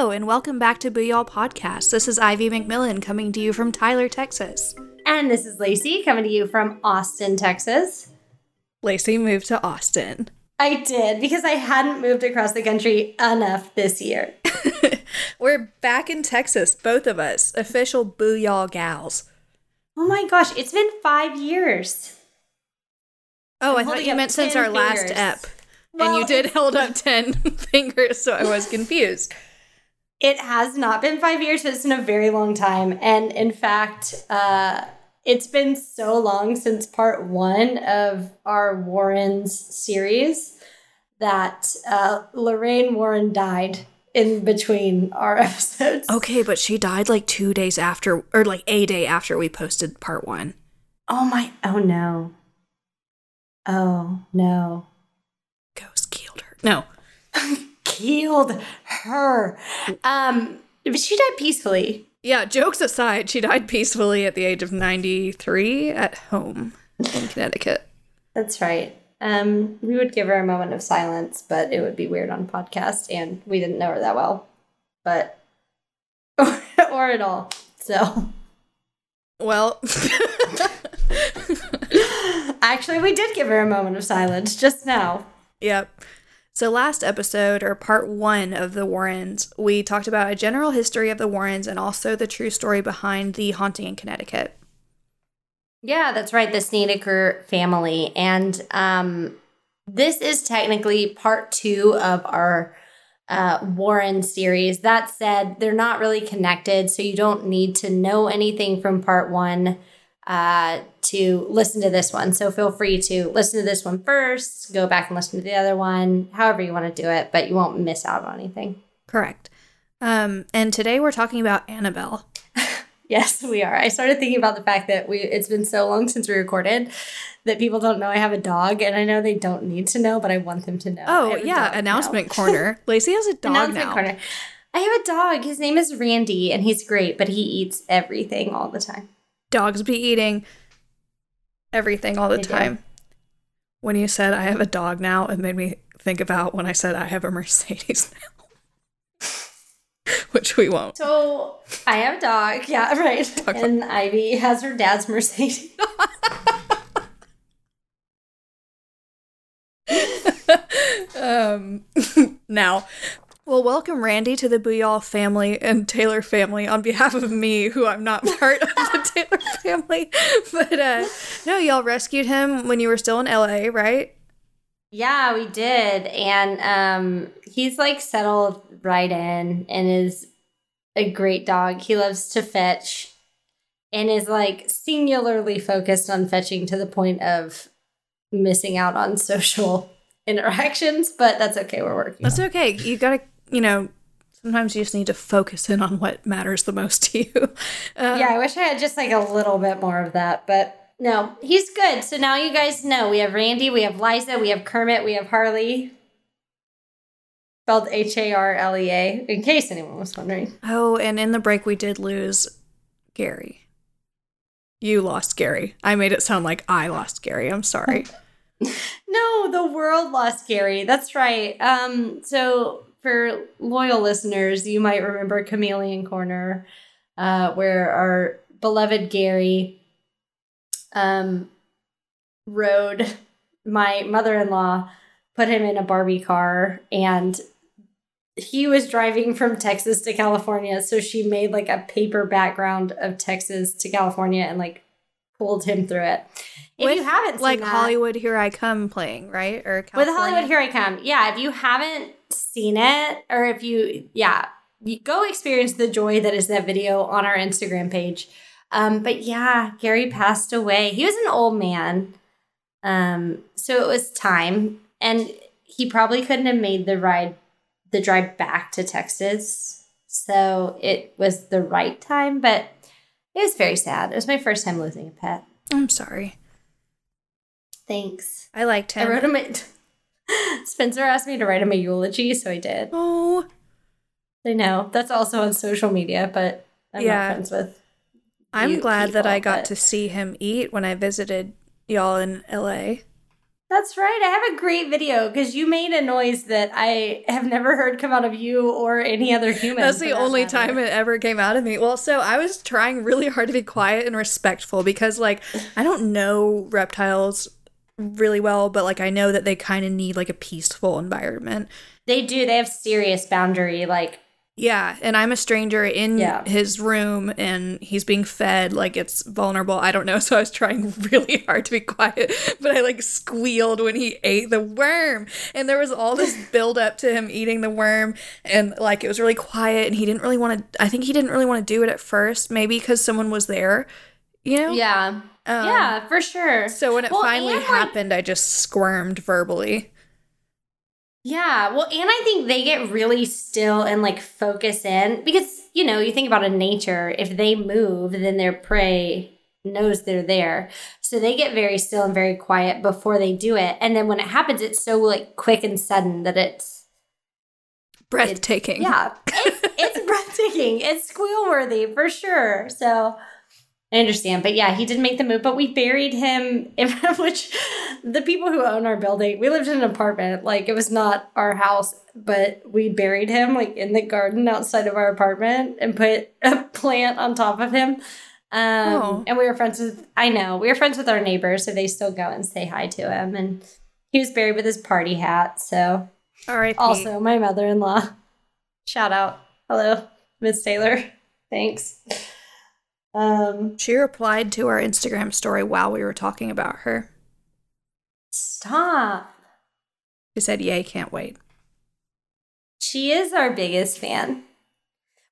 Hello, and welcome back to Booyall Podcast. This is Ivy McMillan coming to you from Tyler, Texas. And this is Lacey coming to you from Austin, Texas. Lacey moved to Austin. I did because I hadn't moved across the country enough this year. We're back in Texas, both of us, official Booyall gals. Oh my gosh, it's been five years. Oh, I'm I thought you meant since 10 our last fingers. ep. and you did hold up 10 fingers, so I was confused. It has not been five years, but it's been a very long time. And in fact, uh, it's been so long since part one of our Warrens series that uh, Lorraine Warren died in between our episodes. Okay, but she died like two days after, or like a day after we posted part one. Oh my, oh no. Oh no. Ghost killed her. No. Killed her. Um, but she died peacefully. Yeah, jokes aside, she died peacefully at the age of 93 at home in Connecticut. That's right. Um, we would give her a moment of silence, but it would be weird on podcast, and we didn't know her that well, but or at all. So Well, actually, we did give her a moment of silence just now. Yep. So, last episode, or part one of the Warrens, we talked about a general history of the Warrens and also the true story behind the haunting in Connecticut. Yeah, that's right. The Snedeker family. And um, this is technically part two of our uh, Warren series. That said, they're not really connected, so you don't need to know anything from part one uh, to listen to this one. So feel free to listen to this one first, go back and listen to the other one, however you want to do it, but you won't miss out on anything. Correct. Um, and today we're talking about Annabelle. Yes, we are. I started thinking about the fact that we it's been so long since we recorded that people don't know I have a dog, and I know they don't need to know, but I want them to know. Oh, yeah, announcement now. corner. Lacey has a dog announcement now. corner. I have a dog. His name is Randy, and he's great, but he eats everything all the time. Dogs be eating everything all the They do. time. When you said I have a dog now, it made me think about when I said I have a Mercedes now. Which we won't. So I have a dog. Yeah, right. Dog. And Ivy has her dad's Mercedes. um, now, well, welcome Randy to the Booyall family and Taylor family on behalf of me, who I'm not part of the Taylor family. But uh, no, y'all rescued him when you were still in LA, right? Yeah, we did. And um he's like settled right in and is a great dog. He loves to fetch and is like singularly focused on fetching to the point of missing out on social interactions, but that's okay. We're working. That's okay. You gotta, you know, sometimes you just need to focus in on what matters the most to you. Um, yeah, I wish I had just like a little bit more of that, but no, he's good. So now you guys know we have Randy, we have Liza, we have Kermit, we have Harley. Spelled H A R L E A, in case anyone was wondering. Oh, and in the break, we did lose Gary. You lost Gary. I made it sound like I lost Gary. I'm sorry. No, the world lost Gary. That's right. Um, so for loyal listeners, you might remember Chameleon Corner, uh, where our beloved Gary um rode my mother-in-law put him in a Barbie car and he was driving from Texas to California, so she made like a paper background of Texas to California and like pulled him through it. If you haven't seen like that- Hollywood Here I Come playing, right? Or with Hollywood Here I Come. Yeah, if you haven't seen it, or if you, yeah, you go experience the joy that is that video on our Instagram page. Um, but yeah, Gary passed away. He was an old man. Um, so it was time. And he probably couldn't have made the ride, the drive back to Texas. So it was the right time, but it was very sad. It was my first time losing a pet. I'm sorry. Thanks. I liked him. I wrote him a Spencer asked me to write him a eulogy, so I did. oh, I know. That's also on social media, but I'm Yeah. not friends with I'm glad that I got but- to see him eat when I visited y'all in LA. That's right. I have a great video because you made a noise that I have never heard come out of you or any other human. That's the only matter. time it ever came out of me. Well, so I was trying really hard to be quiet and respectful because, like, I don't know reptiles really well, but like I know that they kind of need like a peaceful environment. They do. They have serious boundary like yeah, and I'm a stranger in yeah. his room and he's being fed like it's vulnerable. I don't know, so I was trying really hard to be quiet, but I like squealed when he ate the worm. And there was all this build up to him eating the worm and like it was really quiet and he didn't really want to I think he didn't really want to do it at first, maybe cuz someone was there, you know? Yeah. Um, yeah, for sure. So when it well, finally happened, I just squirmed verbally. Yeah, well, and I think they get really still and like focus in because, you know, you think about in nature, if they move, then their prey knows they're there. So they get very still and very quiet before they do it. And then when it happens, it's so like quick and sudden that it's breathtaking. It's, yeah, it's, it's breathtaking. It's squeal worthy for sure. So I understand. But yeah, he did make the move, but we buried him, in which the people who own our building, we lived in an apartment. Like it was not our house, but we buried him like in the garden outside of our apartment and put a plant on top of him. Um, oh. And we were friends with, I know, we were friends with our neighbors, so they still go and say hi to him. And he was buried with his party hat. So, all right. Also, my mother in law. Shout out. Hello, Miss Taylor. Thanks. Um, she replied to our Instagram story while we were talking about her. Stop. She said, Yay, can't wait. She is our biggest fan.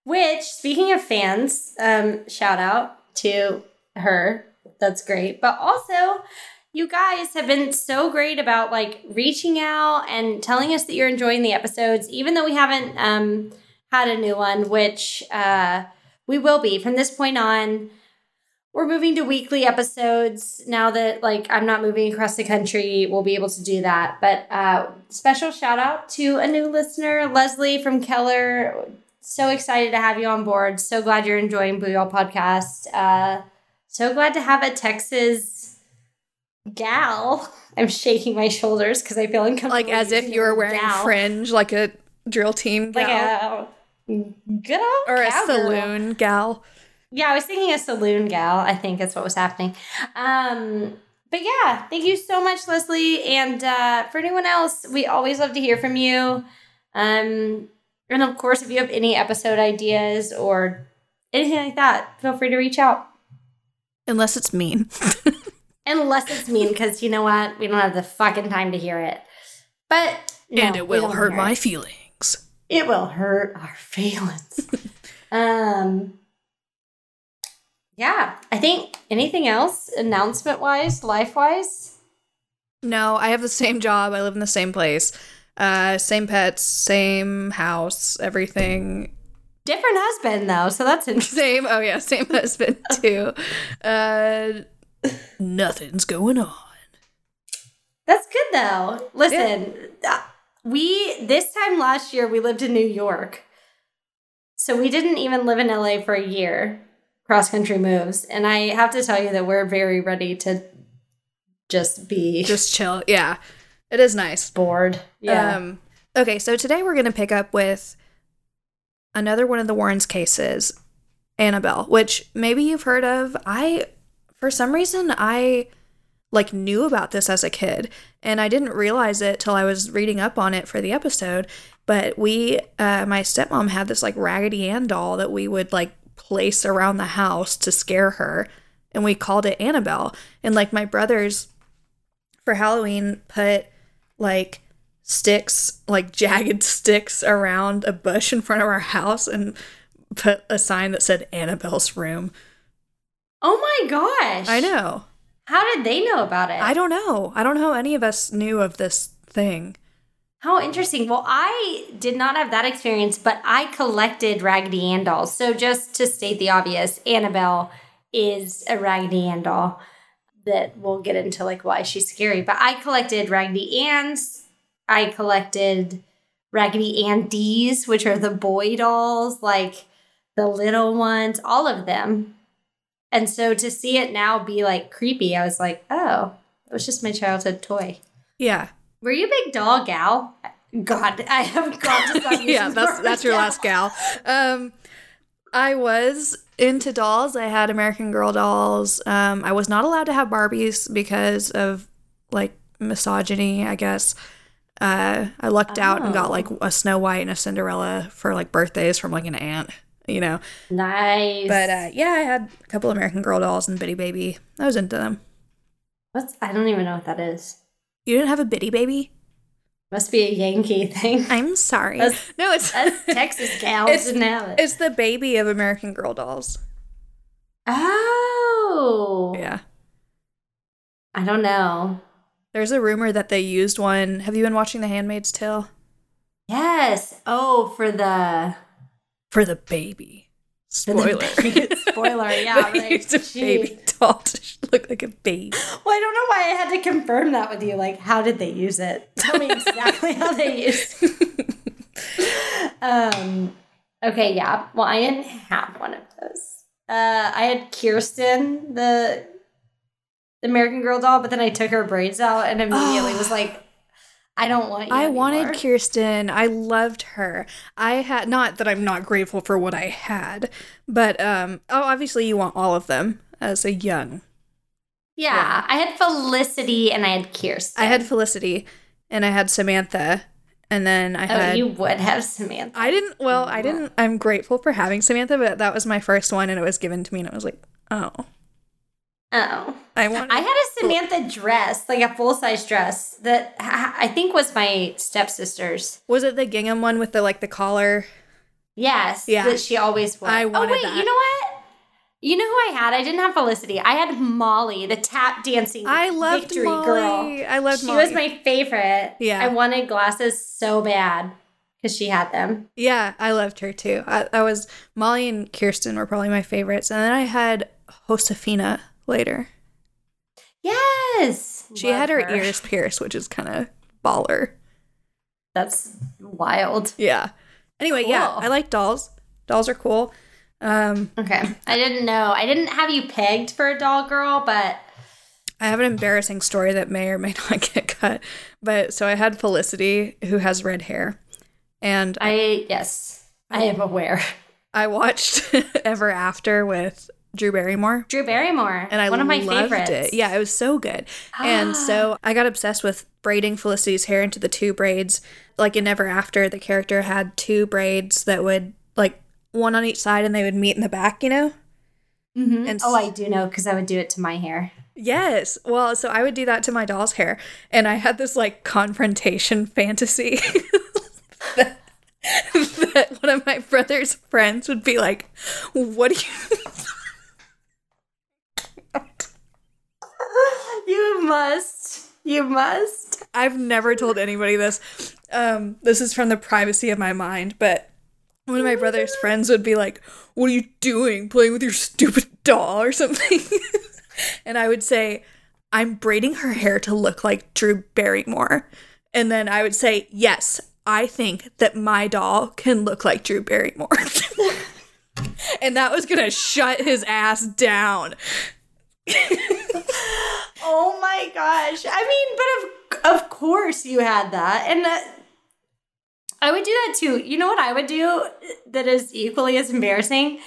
Which, speaking of fans, um, shout out to her. That's great. But also, you guys have been so great about like reaching out and telling us that you're enjoying the episodes, even though we haven't um, had a new one, which uh, we will be from this point on. We're moving to weekly episodes now that like I'm not moving across the country. We'll be able to do that. But uh, special shout out to a new listener, Leslie from Keller. So excited to have you on board. So glad you're enjoying Booyall Podcast. Uh, so glad to have a Texas gal. I'm shaking my shoulders because I feel uncomfortable. Like as if you were wearing gal. fringe, like a drill team gal. Like a good old or a saloon gal. Yeah, I was thinking a saloon gal. I think that's what was happening. Um, but yeah, thank you so much, Leslie. And uh, for anyone else, we always love to hear from you. Um, and of course, if you have any episode ideas or anything like that, feel free to reach out. Unless it's mean. Unless it's mean, because you know what? We don't have the fucking time to hear it. But no, and it will hurt my it. feelings it will hurt our feelings. um yeah, I think anything else announcement wise, life wise? No, I have the same job. I live in the same place. Uh same pets, same house, everything. Different husband though, so that's interesting. Same, oh yeah, same husband too. Uh nothing's going on. That's good though. Listen, yeah we this time last year we lived in New York. So we didn't even live in LA for a year. Cross country moves. And I have to tell you that we're very ready to just be just chill. Yeah. It is nice. Bored. Yeah. Um, okay, so today we're going to pick up with another one of the Warrens cases, Annabelle, which maybe you've heard of. I for some reason I like knew about this as a kid and I didn't realize it till I was reading up on it for the episode. But we, uh, my stepmom had this like Raggedy Ann doll that we would like place around the house to scare her, and we called it Annabelle. And like my brothers for Halloween put like sticks, like jagged sticks around a bush in front of our house and put a sign that said Annabelle's room. Oh my gosh. I know. How did they know about it? I don't know. I don't know how any of us knew of this thing. How interesting. Well, I did not have that experience, but I collected Raggedy Ann dolls. So, just to state the obvious, Annabelle is a Raggedy Ann doll that we'll get into like why she's scary. But I collected Raggedy Ann's. I collected Raggedy Andy's, which are the boy dolls, like the little ones, all of them. And so to see it now be like creepy, I was like, oh, it was just my childhood toy. Yeah. Were you a big doll gal? God, I have got to stop yeah, that's that's your last gal. Um, I was into dolls. I had American Girl dolls. Um, I was not allowed to have Barbies because of like misogyny, I guess. Uh, I lucked out and got Oh. like a Snow White and a Cinderella for like birthdays from like an aunt, you know. Nice. But uh, yeah, I had a couple American Girl dolls and Bitty Baby. I was into them. What's I don't even know what that is. You didn't have a Bitty Baby? Must be a Yankee thing. I'm sorry. That's- no, it's Texas gals It's- didn't have it. it's the baby of American Girl dolls. Oh. Yeah. I don't know. There's a rumor that they used one. Have you been watching The Handmaid's Tale? Yes. Oh, for the For the baby. Spoiler. baby- Spoiler. Yeah. Right. used a baby doll to look like a baby. Well, I don't know why I had to confirm that with you. Like, how did they use it? Tell me exactly how they used it. Um, okay, yeah. Well, I didn't have one of those. Uh, I had Kirsten, the, the American Girl doll, but then I took her braids out and immediately was like, I don't want you. I wanted. Kirsten. I loved her. I had not that I'm not grateful for what I had, but um oh obviously you want all of them as a young. Yeah, I had Felicity and I had Kirsten. I had Felicity and I had Samantha and then I had Oh, had you would have Samantha. I didn't well, I didn't I'm grateful for having Samantha, but that was my first one and it was given to me and I was like, "Oh, Oh. I want I had a Samantha dress, like a full size dress that I think was my stepsister's. Was it the gingham one with the like the collar? Yes, Yeah. that she always wore. I oh, wanted oh wait, that. you know what? You know who I had? I didn't have Felicity. I had Molly, the tap dancing I loved victory Molly. girl. I loved She Molly. was my favorite. Yeah. I wanted glasses so bad because she had them. Yeah, I loved her too. I, I was Molly and Kirsten were probably my favorites, and then I had Josefina later. Yes, She Love had her, ears pierced, which is kind of baller. That's wild. Yeah. Anyway, yeah, I like dolls. Dolls are cool. Um, Okay, I didn't know. I didn't have you pegged for a doll girl, but I have an embarrassing story that may or may not get cut. But so I had Felicity, who has red hair, and I, I yes, I am aware. I watched Ever After with Drew Barrymore. Drew Barrymore, and I one of my loved favorites. it. Yeah, it was so good. and so I got obsessed with braiding Felicity's hair into the two braids. Like in Ever After, the character had two braids that would like one on each side, and they would meet in the back. You know? Mhm. And oh, I do know because I would do it to my hair. Yes. Well, so I would do that to my doll's hair, and I had this like confrontation fantasy. that, that one of my brother's friends would be like, "What do you?" you must. You must. I've never told anybody this. Um, this is from the privacy of my mind, but one of my brother's friends would be like, What are you doing? Playing with your stupid doll or something? and I would say, I'm braiding her hair to look like Drew Barrymore. And then I would say, Yes, I think that my doll can look like Drew Barrymore. and that was gonna shut his ass down. Oh my gosh. I mean, but of of course you had that, and uh, I would do that too. You know what I would do that is equally as embarrassing?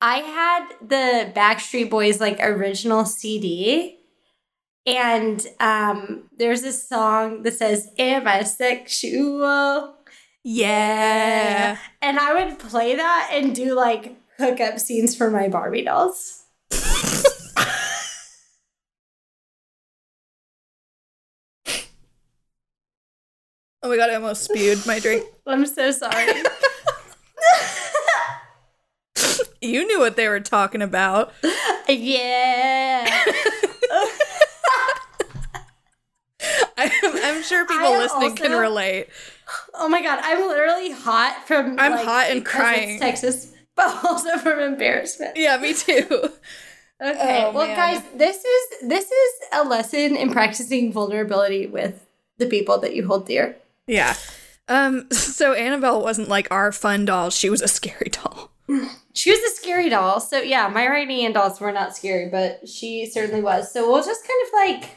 I had the Backstreet Boys like original CD. And um, there's this song that says, Am I sexual? Yeah. And I would play that and do like hookup scenes for my Barbie dolls. Oh my god, I almost spewed my drink. I'm so sorry. You knew what they were talking about. yeah. I'm, I'm sure people I listening can relate. Oh my god, I'm literally hot from. I'm like, hot and crying. Texas, but also from embarrassment. Yeah, me too. Okay, Oh, well, man. guys, this is this is a lesson in practicing vulnerability with the people that you hold dear. Yeah. Um. So Annabelle wasn't like our fun doll. She was a scary doll. She was a scary doll, so yeah, my Raggedy Ann dolls were not scary, but she certainly was. So we'll just kind of like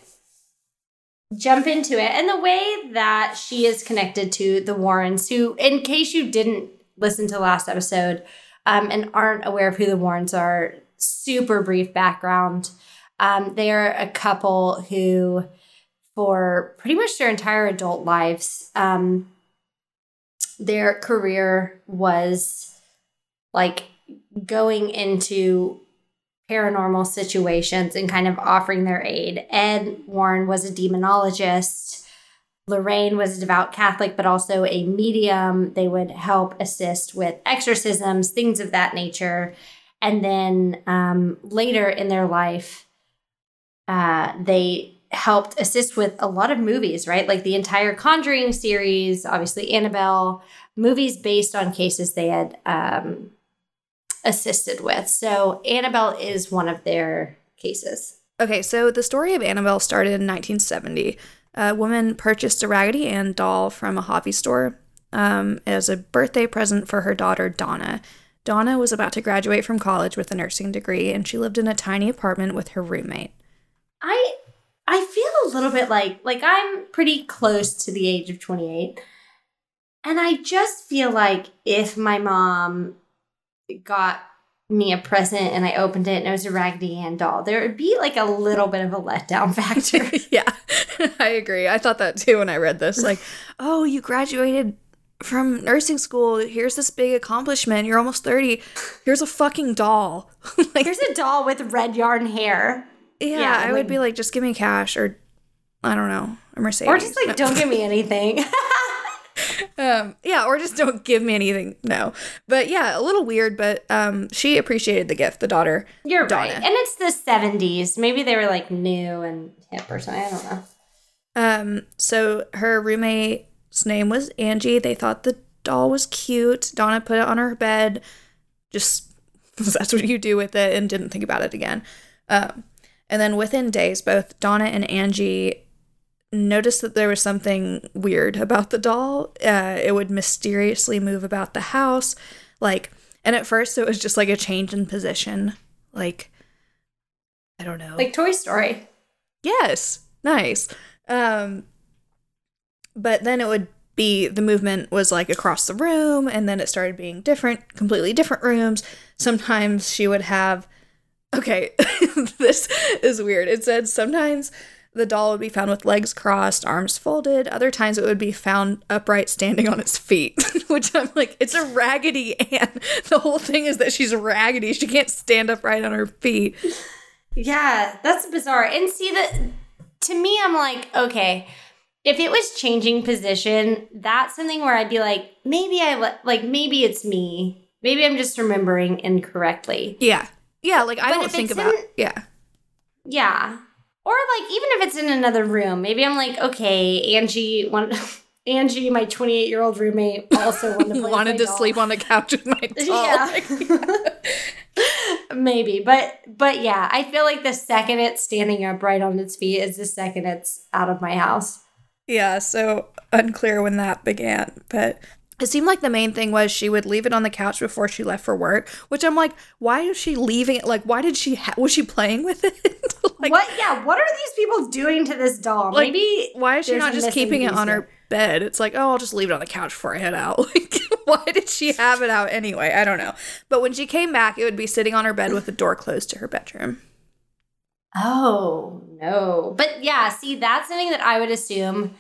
jump into it. And the way that she is connected to the Warrens, who, in case you didn't listen to last episode um, and aren't aware of who the Warrens are, super brief background. Um, they are a couple who, for pretty much their entire adult lives, um, their career was like going into paranormal situations and kind of offering their aid. Ed Warren was a demonologist. Lorraine was a devout Catholic, but also a medium. They would help assist with exorcisms, things of that nature. And then um, later in their life, uh, they helped assist with a lot of movies, right? Like the entire Conjuring series, obviously Annabelle, movies based on cases they had um, assisted with. So Annabelle is one of their cases. Okay, so the story of Annabelle started in 1970. A woman purchased a Raggedy Ann doll from a hobby store um, as a birthday present for her daughter, Donna. Donna was about to graduate from college with a nursing degree, and she lived in a tiny apartment with her roommate. I I feel a little bit like like I'm pretty close to the age of 28. And I just feel like if my mom got me a present and I opened it and it was a Raggedy Ann doll, there would be like a little bit of a letdown factor. yeah, I agree. I thought that too when I read this. Like, oh, you graduated from nursing school. Here's this big accomplishment. You're almost 30. Here's a fucking doll. like, Here's a doll with red yarn hair. Yeah, yeah I like, would be like, just give me cash or I don't know, a Mercedes. Or just like, no. don't give me anything. um, yeah, or just don't give me anything. No, but yeah, a little weird. But um, she appreciated the gift. The daughter. You're Donna. right, and it's the '70s. Maybe they were like new and hip or something. I don't know. Um, so her roommate's name was Angie. They thought the doll was cute. Donna put it on her bed. Just that's what you do with it, and didn't think about it again. Um, and then within days, both Donna and Angie noticed that there was something weird about the doll. Uh, it would mysteriously move about the house, like, and at first it was just like a change in position, like, I don't know, like Toy Story. Yes, nice. Um, but then it would be the movement was like across the room, and then it started being different, completely different rooms. Sometimes she would have. Okay, this is weird. It said sometimes the doll would be found with legs crossed, arms folded. Other times it would be found upright, standing on its feet, which I'm like, it's a raggedy Ann. The whole thing is that she's raggedy. She can't stand upright on her feet. Yeah, that's bizarre. And see that to me, I'm like, okay, if it was changing position, that's something where I'd be like, maybe I like, maybe it's me. Maybe I'm just remembering incorrectly. Yeah, yeah. Like I but don't think about. In, yeah, yeah. Or like even if it's in another room, maybe I'm like, okay, Angie, one, Angie, my 28 year old roommate, also wanted to, wanted to sleep on the couch with my doll. Yeah. maybe, but but yeah, I feel like the second it's standing upright on its feet is the second it's out of my house. Yeah, so unclear when that began, but it seemed like the main thing was she would leave it on the couch before she left for work, which I'm like, why is she leaving it? Like, why did she, ha- was she playing with it? like, what? Yeah, what are these people doing to this doll? Like, Maybe. Why is she not just keeping it on her bed? It's like, oh, I'll just leave it on the couch before I head out. Like, why did she have it out anyway? I don't know. But when she came back, it would be sitting on her bed with the door closed to her bedroom. Oh, no. But yeah, see, that's something that I would assume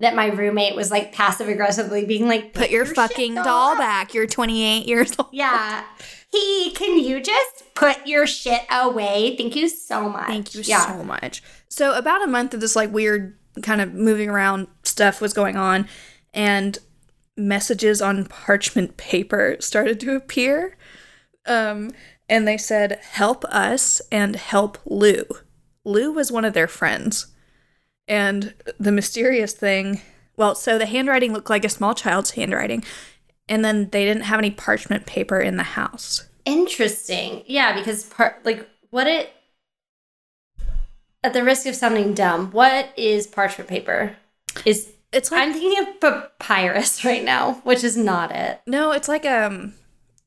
that my roommate was like passive aggressively being like, "Put, your, your, fucking doll back. You're 28 years old." Yeah. He, can you just put your shit away? Thank you so much. Thank you yeah. so much. So about a month of this like weird kind of moving around stuff was going on, and messages on parchment paper started to appear. Um, and they said, "Help us and help Lou." Lou was one of their friends. And the mysterious thing, well, so the handwriting looked like a small child's handwriting, and then they didn't have any parchment paper in the house. Interesting. Yeah, because part like what it at the risk of sounding dumb, what is parchment paper? Is it's like I'm thinking of papyrus right now, which is not it. No, it's like um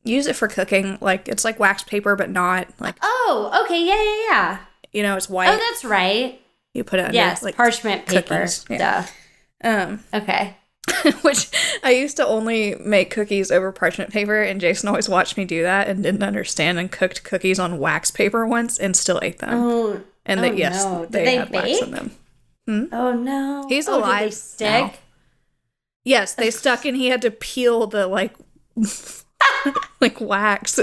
use it for cooking. Like it's like wax paper but not like Oh, okay, yeah, yeah, yeah. You know, it's white. Oh, that's right. You put it under Yes, like parchment paper. cookies, yeah. Duh. um Okay. which I used to only make cookies over parchment paper, and Jason always watched me do that and didn't understand and cooked cookies on wax paper once and still ate them. Oh, and oh that yes, no. They, they had wax in them. oh no. He's oh, did alive they stick? now. Yes, they stuck, and he had to peel the like like wax.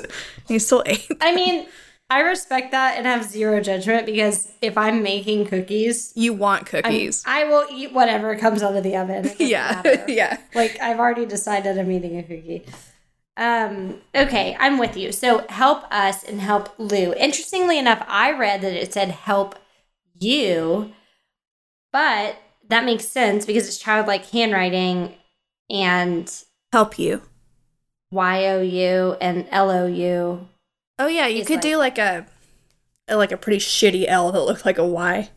He still ate. I mean, I respect that and have zero judgment because if I'm making cookies, You want I'm- cookies? I will eat whatever comes out of the oven. Yeah, yeah. Like I've already decided I'm eating a cookie. Um, okay, I'm with you. So help us and help Lou. Interestingly enough, I read that it said help you, but that makes sense because it's childlike handwriting and Help you. Y O U and L O U. Oh yeah, you could like- do like a like a pretty shitty L that looked like a Y.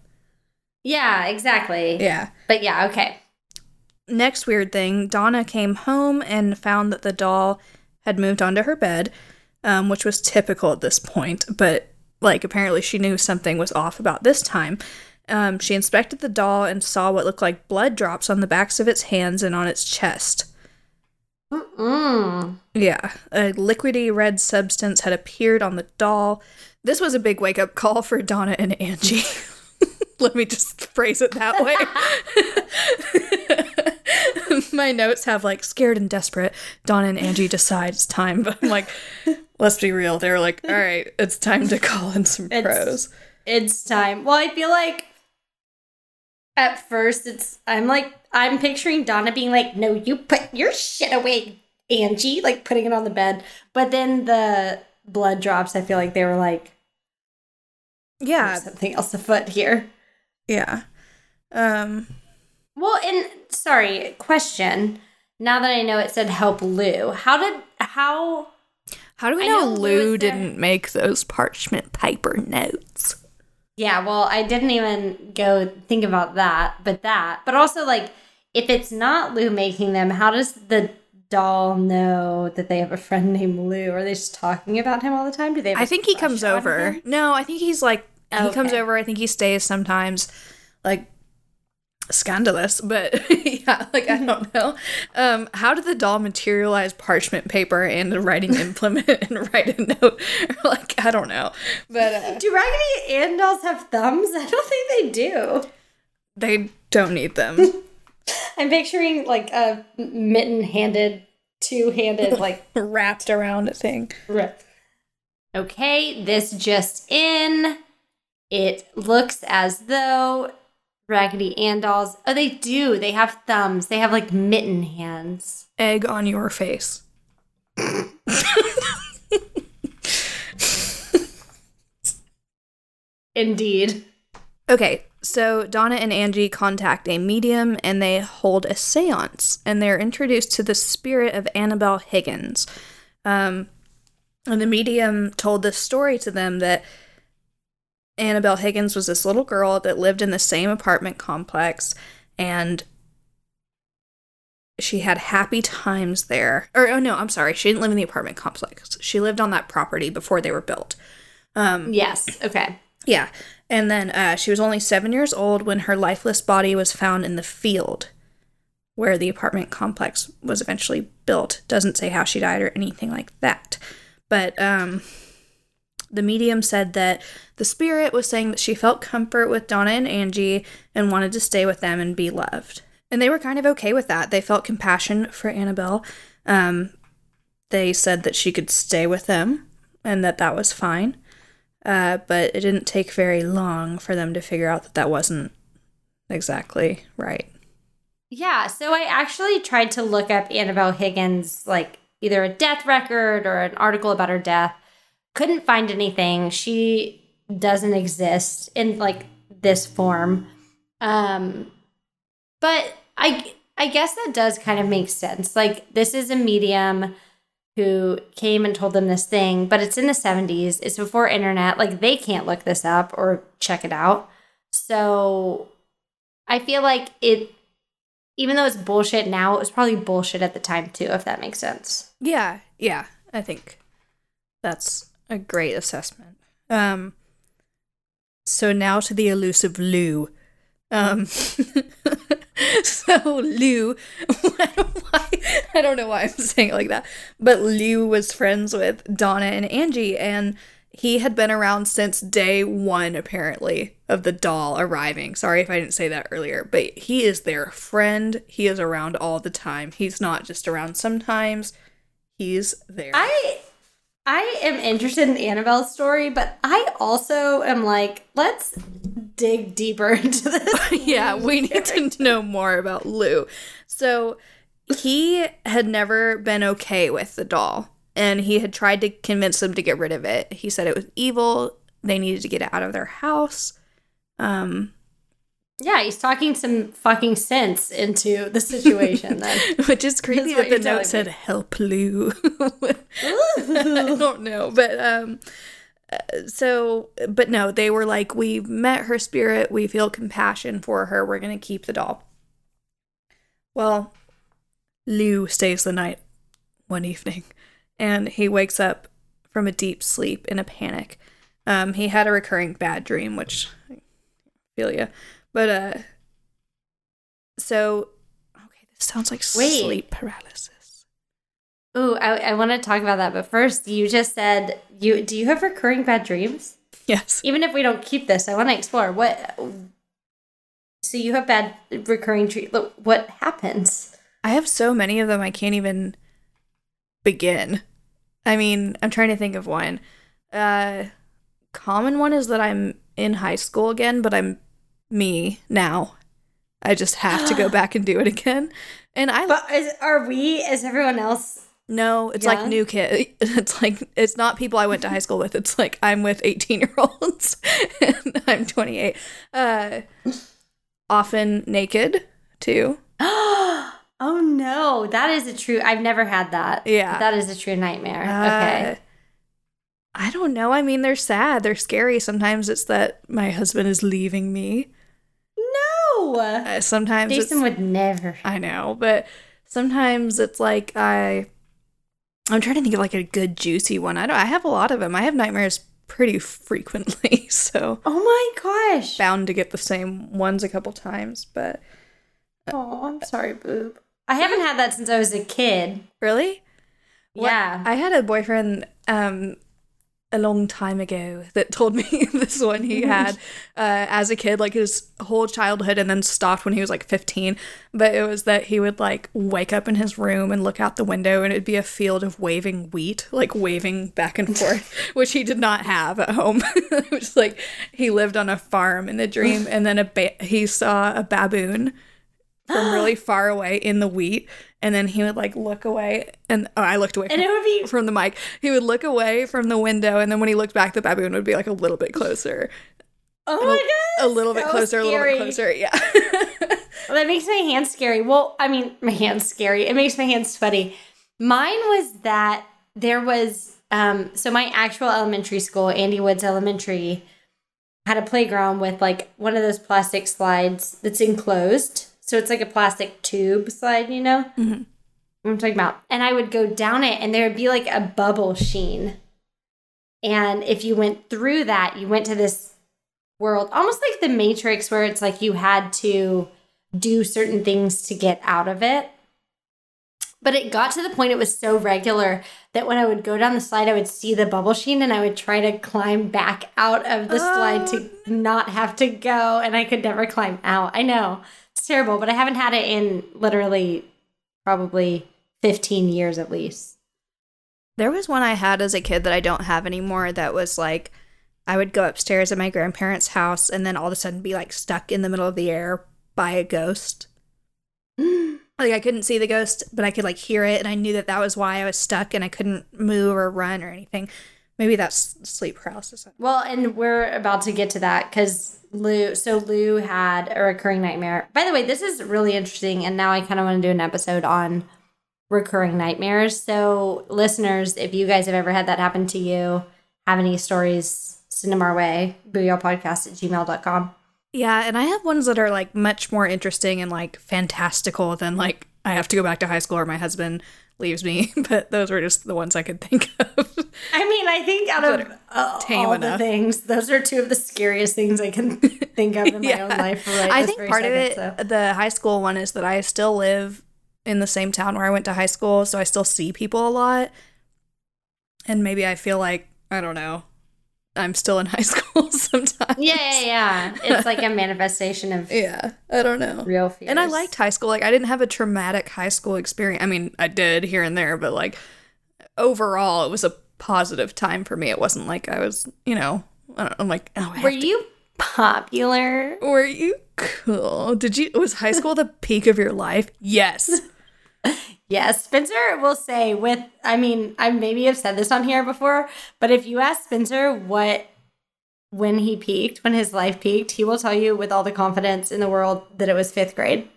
Yeah, exactly. Yeah. But yeah, okay. Next weird thing, Donna came home and found that the doll had moved onto her bed, um, which was typical at this point, but like apparently she knew something was off about this time. Um, she inspected the doll and saw what looked like blood drops on the backs of its hands and on its chest. Mm-mm. Yeah, a liquidy red substance had appeared on the doll. This was a big wake up call for Donna and Angie. Let me just phrase it that way. My notes have like scared and desperate. Donna and Angie decide it's time, but I'm like, let's be real. They were like, all right, it's time to call in some It's- pros. It's time. Well, I feel like at first it's I'm like I'm picturing Donna being like, "No, you put your shit away, Angie," like putting it on the bed. But then the blood drops. I feel like they were like, Yeah, something else afoot here." yeah. Um, Well, and sorry, question. Now that I know it said help Lou, how did how how do we know, know Lou Lou didn't make those parchment paper notes? Yeah, well, I didn't even go think about that, but that. But also, like, if it's not Lou making them, how does the doll know that they have a friend named Lou? Are they just talking about him all the time? Do they? Have I think he comes over. No, I think he's like he comes over. I think he stays sometimes, like scandalous. But yeah, like I don't know. Um, how did the doll materialize parchment paper and a writing implement and write a note? like I don't know, but uh, Do Raggedy Ann dolls have thumbs? I don't think they do. they don't need them. I'm picturing like a mitten-handed, two-handed, like. Wrapped around a thing. Okay, this just in. It looks as though Raggedy Ann dolls. Oh, they do. They have thumbs. They have like mitten hands. Egg on your face. Indeed. Okay, so Donna and Angie contact a medium and they hold a seance, and they're introduced to the spirit of Annabelle Higgins. Um, and the medium told this story to them that Annabelle Higgins was this little girl that lived in the same apartment complex, and she had happy times there. Or, oh no, I'm sorry, she didn't live in the apartment complex. She lived on that property before they were built. Um, Yes. Okay. yeah. And then uh, she was only seven years old when her lifeless body was found in the field where the apartment complex was eventually built. Doesn't say how she died or anything like that. But um, the medium said that the spirit was saying that she felt comfort with Donna and Angie and wanted to stay with them and be loved. And they were kind of okay with that. They felt compassion for Annabelle. Um, they said that she could stay with them and that that was fine. Uh, but it didn't take very long for them to figure out that that wasn't exactly right. Yeah. So I actually tried to look up Annabelle Higgins, like either a death record or an article about her death. Couldn't find anything. She doesn't exist in like this form. Um, but I I guess that does kind of make sense. Like this is a medium who came and told them this thing, but it's in the 70s. It's before internet. Like they can't look this up or check it out. So I feel like it even though it's bullshit now, it was probably bullshit at the time too, if that makes sense. Yeah, yeah, I think that's a great assessment. Um, so now to the elusive Lou. Um, so Lou, I don't, why, I don't know why I'm saying it like that, but Lou was friends with Donna and Angie, and he had been around since day one, apparently, of the doll arriving. Sorry if I didn't say that earlier, but he is their friend. He is around all the time. He's not just around sometimes. He's there. I I am interested in Annabelle's story, but I also am like, let's dig deeper into this. yeah, we need to know more about Lou. So he had never been okay with the doll, and he had tried to convince them to get rid of it. He said it was evil. They needed to get it out of their house. Um, yeah, he's talking some fucking sense into the situation then. Which is creepy That's that the note said help Lou. I don't know, but um uh, so but no, they were like we met her spirit, we feel compassion for her, we're going to keep the doll. Well, Lou stays the night one evening and he wakes up from a deep sleep in a panic. Um he had a recurring bad dream which I feel ya. But uh so okay, this sounds like Wait. sleep paralysis. Ooh, I, I want to talk about that, but first, you just said you do you have recurring bad dreams? Yes. Even if we don't keep this, I want to explore what. So you have bad recurring dreams. What happens? I have so many of them I can't even begin. I mean, I'm trying to think of one. Uh common one is that I'm in high school again, but I'm me now. I just have to go back and do it again. And I But is, are we? Is everyone else? no, it's like new kid. It's like it's not people I went to high school with. It's like I'm with 18 year olds and I'm 28. Uh often naked too. oh no, that is a true. I've never had that. Yeah. that is a true nightmare. Uh, okay. I don't know. I mean, they're sad. They're scary. Sometimes it's that my husband is leaving me. No, Uh, sometimes Jason would never. I know, but sometimes it's like I. I'm trying to think of like a good juicy one. I don't. I have a lot of them. I have nightmares pretty frequently, so Oh my gosh. bound to get the same ones a couple times. But Oh, I'm sorry, boob. I haven't had that since I was a kid. really, What- Yeah. I had a boyfriend um a long time ago that told me this one he had uh, as a kid, like his whole childhood, and then stopped when he was like 15. But it was that he would like wake up in his room and look out the window, and it'd be a field of waving wheat, like waving back and forth, which he did not have at home. it was like he lived on a farm in the dream, and then a ba- he saw a baboon from really far away in the wheat, and then he would like look away, and oh, I looked away. and from- it would be from the mic. He would look away from the window, and then when he looked back, the baboon would be like a little bit closer, oh a, my god, a little bit so closer, a little bit closer. Yeah. Well, that makes my hands scary. Well, I mean, my hands scary. It makes my hands sweaty. Mine was that there was um so my actual elementary school, Andy Woods Elementary, had a playground with like one of those plastic slides that's enclosed. So it's like a plastic tube slide, you know? Mhm. I'm talking about. And I would go down it and there would be like a bubble sheen. And if you went through that, you went to this world, almost like the Matrix, where it's like you had to do certain things to get out of it. But it got to the point it was so regular that when I would go down the slide, I would see the bubble sheen and I would try to climb back out of the slide to not have to go. And I could never climb out. I know it's terrible, but I haven't had it in literally probably 15 years at least. there was one I had as a kid that I don't have anymore. That was like, I would go upstairs at my grandparents' house, and then all of a sudden be like stuck in the middle of the air by a ghost. Like I couldn't see the ghost, but I could like hear it, and I knew that that was why I was stuck, and I couldn't move or run or anything. Maybe that's sleep paralysis. Well, and we're about to get to that because Lou, so Lou had a recurring nightmare. By the way, this is really interesting. And now I kind of want to do an episode on recurring nightmares. So, listeners, if you guys have ever had that happen to you, have any stories, send them our way. Booyallpodcast at gmail.com. Yeah, and I have ones that are like much more interesting and like fantastical than like I have to go back to high school or my husband leaves me. But those were just the ones I could think of. I mean, I think out of uh, all enough. the things, those are two of the scariest things I can think of in my Yeah. own life. Right I think part second, of it, so. the high school one, is that I still live in the same town where I went to high school, so I still see people a lot. And maybe I feel like, I don't know, I'm still in high school sometimes. Yeah, yeah, yeah. It's like a manifestation of Yeah, I don't know. real fears. And I liked high school. Like, I didn't have a traumatic high school experience. I mean, I did here and there, but like, overall, it was a positive time for me. It wasn't like I was, you know, I don't, I'm like, oh, I Were to- you popular? were you cool? Did you, was high school the peak of your life? Yes. Yes, Spencer will say with I mean, I maybe have said this on here before, but if you ask Spencer what when he peaked, when his life peaked, he will tell you with all the confidence in the world that it was 5th grade.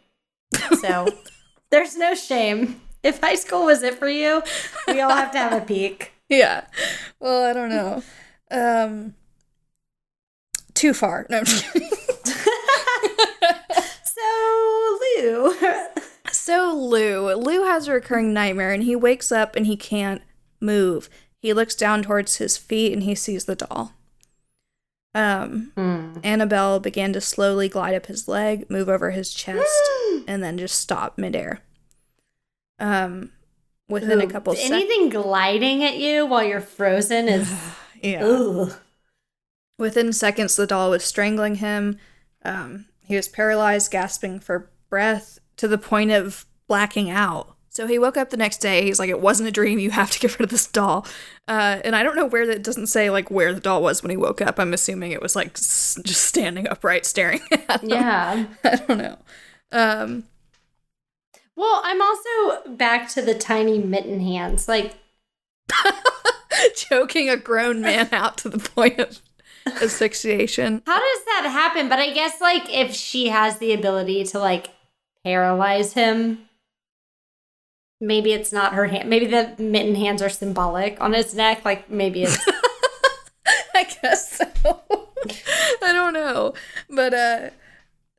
So, there's no shame. If high school was it for you, we all have to have a peak. Yeah. Well, I don't know. Um too far. No, I'm just kidding. So, Lou, So Lou, Lou has a recurring nightmare and he wakes up and he can't move. He looks down towards his feet and he sees the doll. Um Annabelle began to slowly glide up his leg, move over his chest, and then just stop midair. Um within a couple seconds. anything gliding at you while you're frozen is Yeah. ugh. Within seconds, the doll was strangling him. Um, he was paralyzed, gasping for breath to the point of blacking out. So he woke up the next day. He's like, "It wasn't a dream. You have to get rid of this doll." Uh, and I don't know where that doesn't say like where the doll was when he woke up. I'm assuming it was like s- just standing upright, staring at him. Yeah. I don't know. Um, Well, I'm also back to the tiny mitten hands. Like, choking a grown man out to the point of asphyxiation. how does that happen? But I guess, like, if she has the ability to, like, paralyze him, maybe it's not her hand. Maybe the mitten hands are symbolic on his neck. Like, maybe it's. I guess so. I don't know. But uh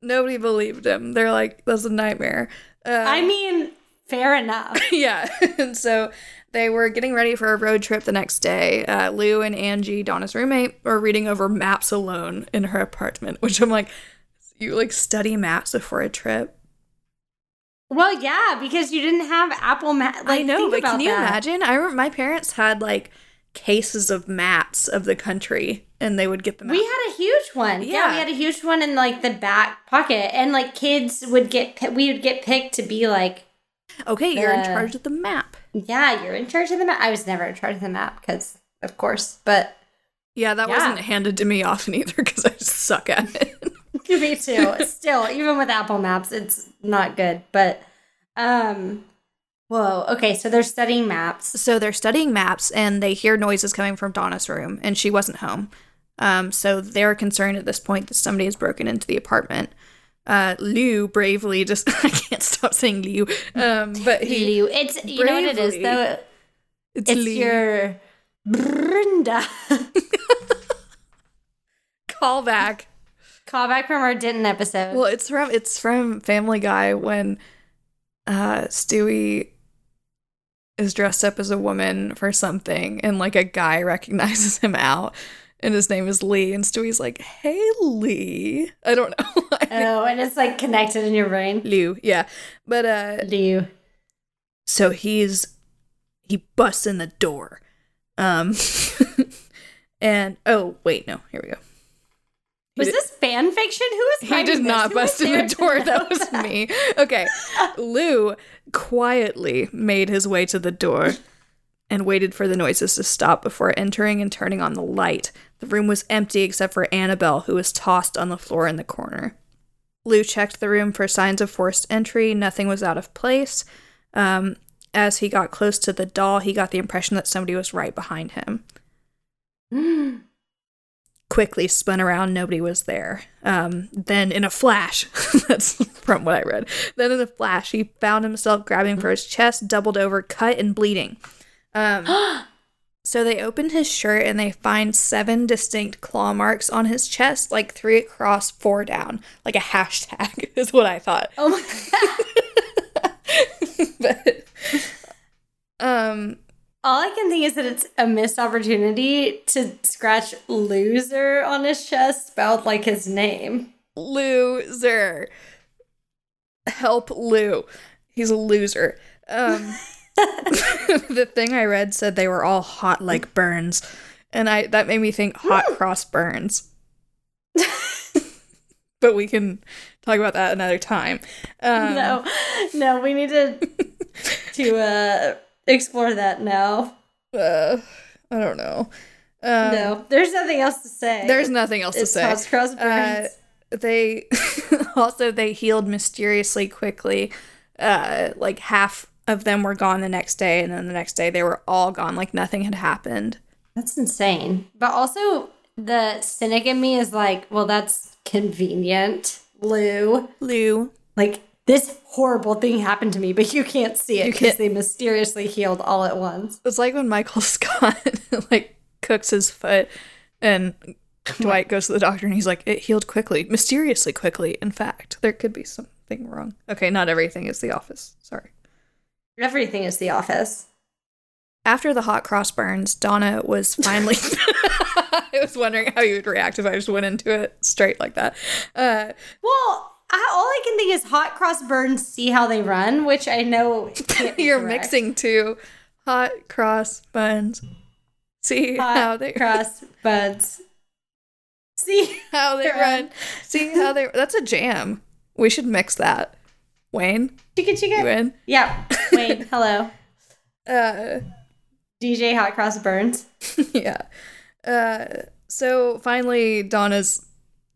nobody believed him. They're like, that's a nightmare. Uh, I mean, fair enough. yeah. and so they were getting ready for a road trip the next day. Uh, Lou and Angie, Donna's roommate, were reading over maps alone in her apartment, which I'm like, you like study maps before a trip? Well, yeah, because you didn't have Apple Map. Like, I know, but can you that. imagine? I remember my parents had like cases of maps of the country, and they would get them. We out. had a huge one. Yeah. Yeah. we had a huge one in like the back pocket, and like kids would get we would get picked to be like, okay, you're in charge of the map. yeah, you're in charge of the map. I was never in charge of the map because, of course, but Yeah, that Yeah. wasn't handed to me often either because I suck at it. me too. Still, even with Apple Maps, it's not good. But, um, whoa, okay, so they're studying maps. so they're studying maps and they hear noises coming from Donna's room, and she wasn't home. Um, so they're concerned at this point that somebody has broken into the apartment. Uh, Liu bravely just I can't stop saying Liu. Um, but he Liu, it's you know what it is though. it's, It's your Brenda. callback. Callback from our Denton episode. Well, it's from it's from Family Guy when uh Stewie is dressed up as a woman for something and like a guy recognizes him out and his name is Lee and Stewie's like, "Hey Lee." I don't know. Oh, and it's like connected in your brain. Liu, yeah. But uh Liu. so he's he busts in the door. Um and oh, wait, no. Here we go. Was this fan fiction? Who was He did not bust in the door. That was that? me. Okay. Lou quietly made his way to the door and waited for the noises to stop before entering and turning on the light. The room was empty except for Annabelle, who was tossed on the floor in the corner. Lou checked the room for signs of forced entry. Nothing was out of place. Um, as he got close to the doll, he got the impression that somebody was right behind him. quickly spun around. Nobody was there. Um, then, in a flash, that's from what I read. Then, in a flash, he found himself grabbing for his chest, doubled over, cut and bleeding. Um, so they opened his shirt and they find seven distinct claw marks on his chest, like three across, four down, like a hashtag is what I thought. Oh my god. but Um, All I can think is that it's a missed opportunity to scratch loser on his chest, spelled like his name. loser. Help Lou. He's a loser. Um, the thing I read said they were all hot like burns, and I that made me think hot cross burns. but we can talk about that another time. Um, no, no, we need to to uh explore that now. uh, I don't know. Um, no, there's nothing else to say. there's nothing else to say. House Cross Uh, they also they healed mysteriously quickly. Uh, like half of them were gone the next day, and then the next day they were all gone, like nothing had happened. That's insane. But also, the cynic in me is like, well, that's convenient, Lou. Lou, Like, this horrible thing happened to me, but you can't see it because they mysteriously healed all at once. it's like when Michael Scott like cooks his foot, and Dwight goes to the doctor, and he's like, "It healed quickly, mysteriously quickly." In fact, there could be something wrong. Okay, not everything is The Office. Sorry. Everything is The Office. After the hot cross burns, Donna was finally. I was wondering how you would react if I just went into it straight like that. Uh, Well, I, all I can think is hot cross burns, see how they run, which I know you're correct. mixing two hot cross buns. See hot how they cross buns. See, how they They're run. See how they. That's a jam. We should mix that. Wayne, chicken, you chicken. in? Yeah. Wayne. hello. Uh, DJ Hot Cross Burns. yeah. Uh, so finally, Donna's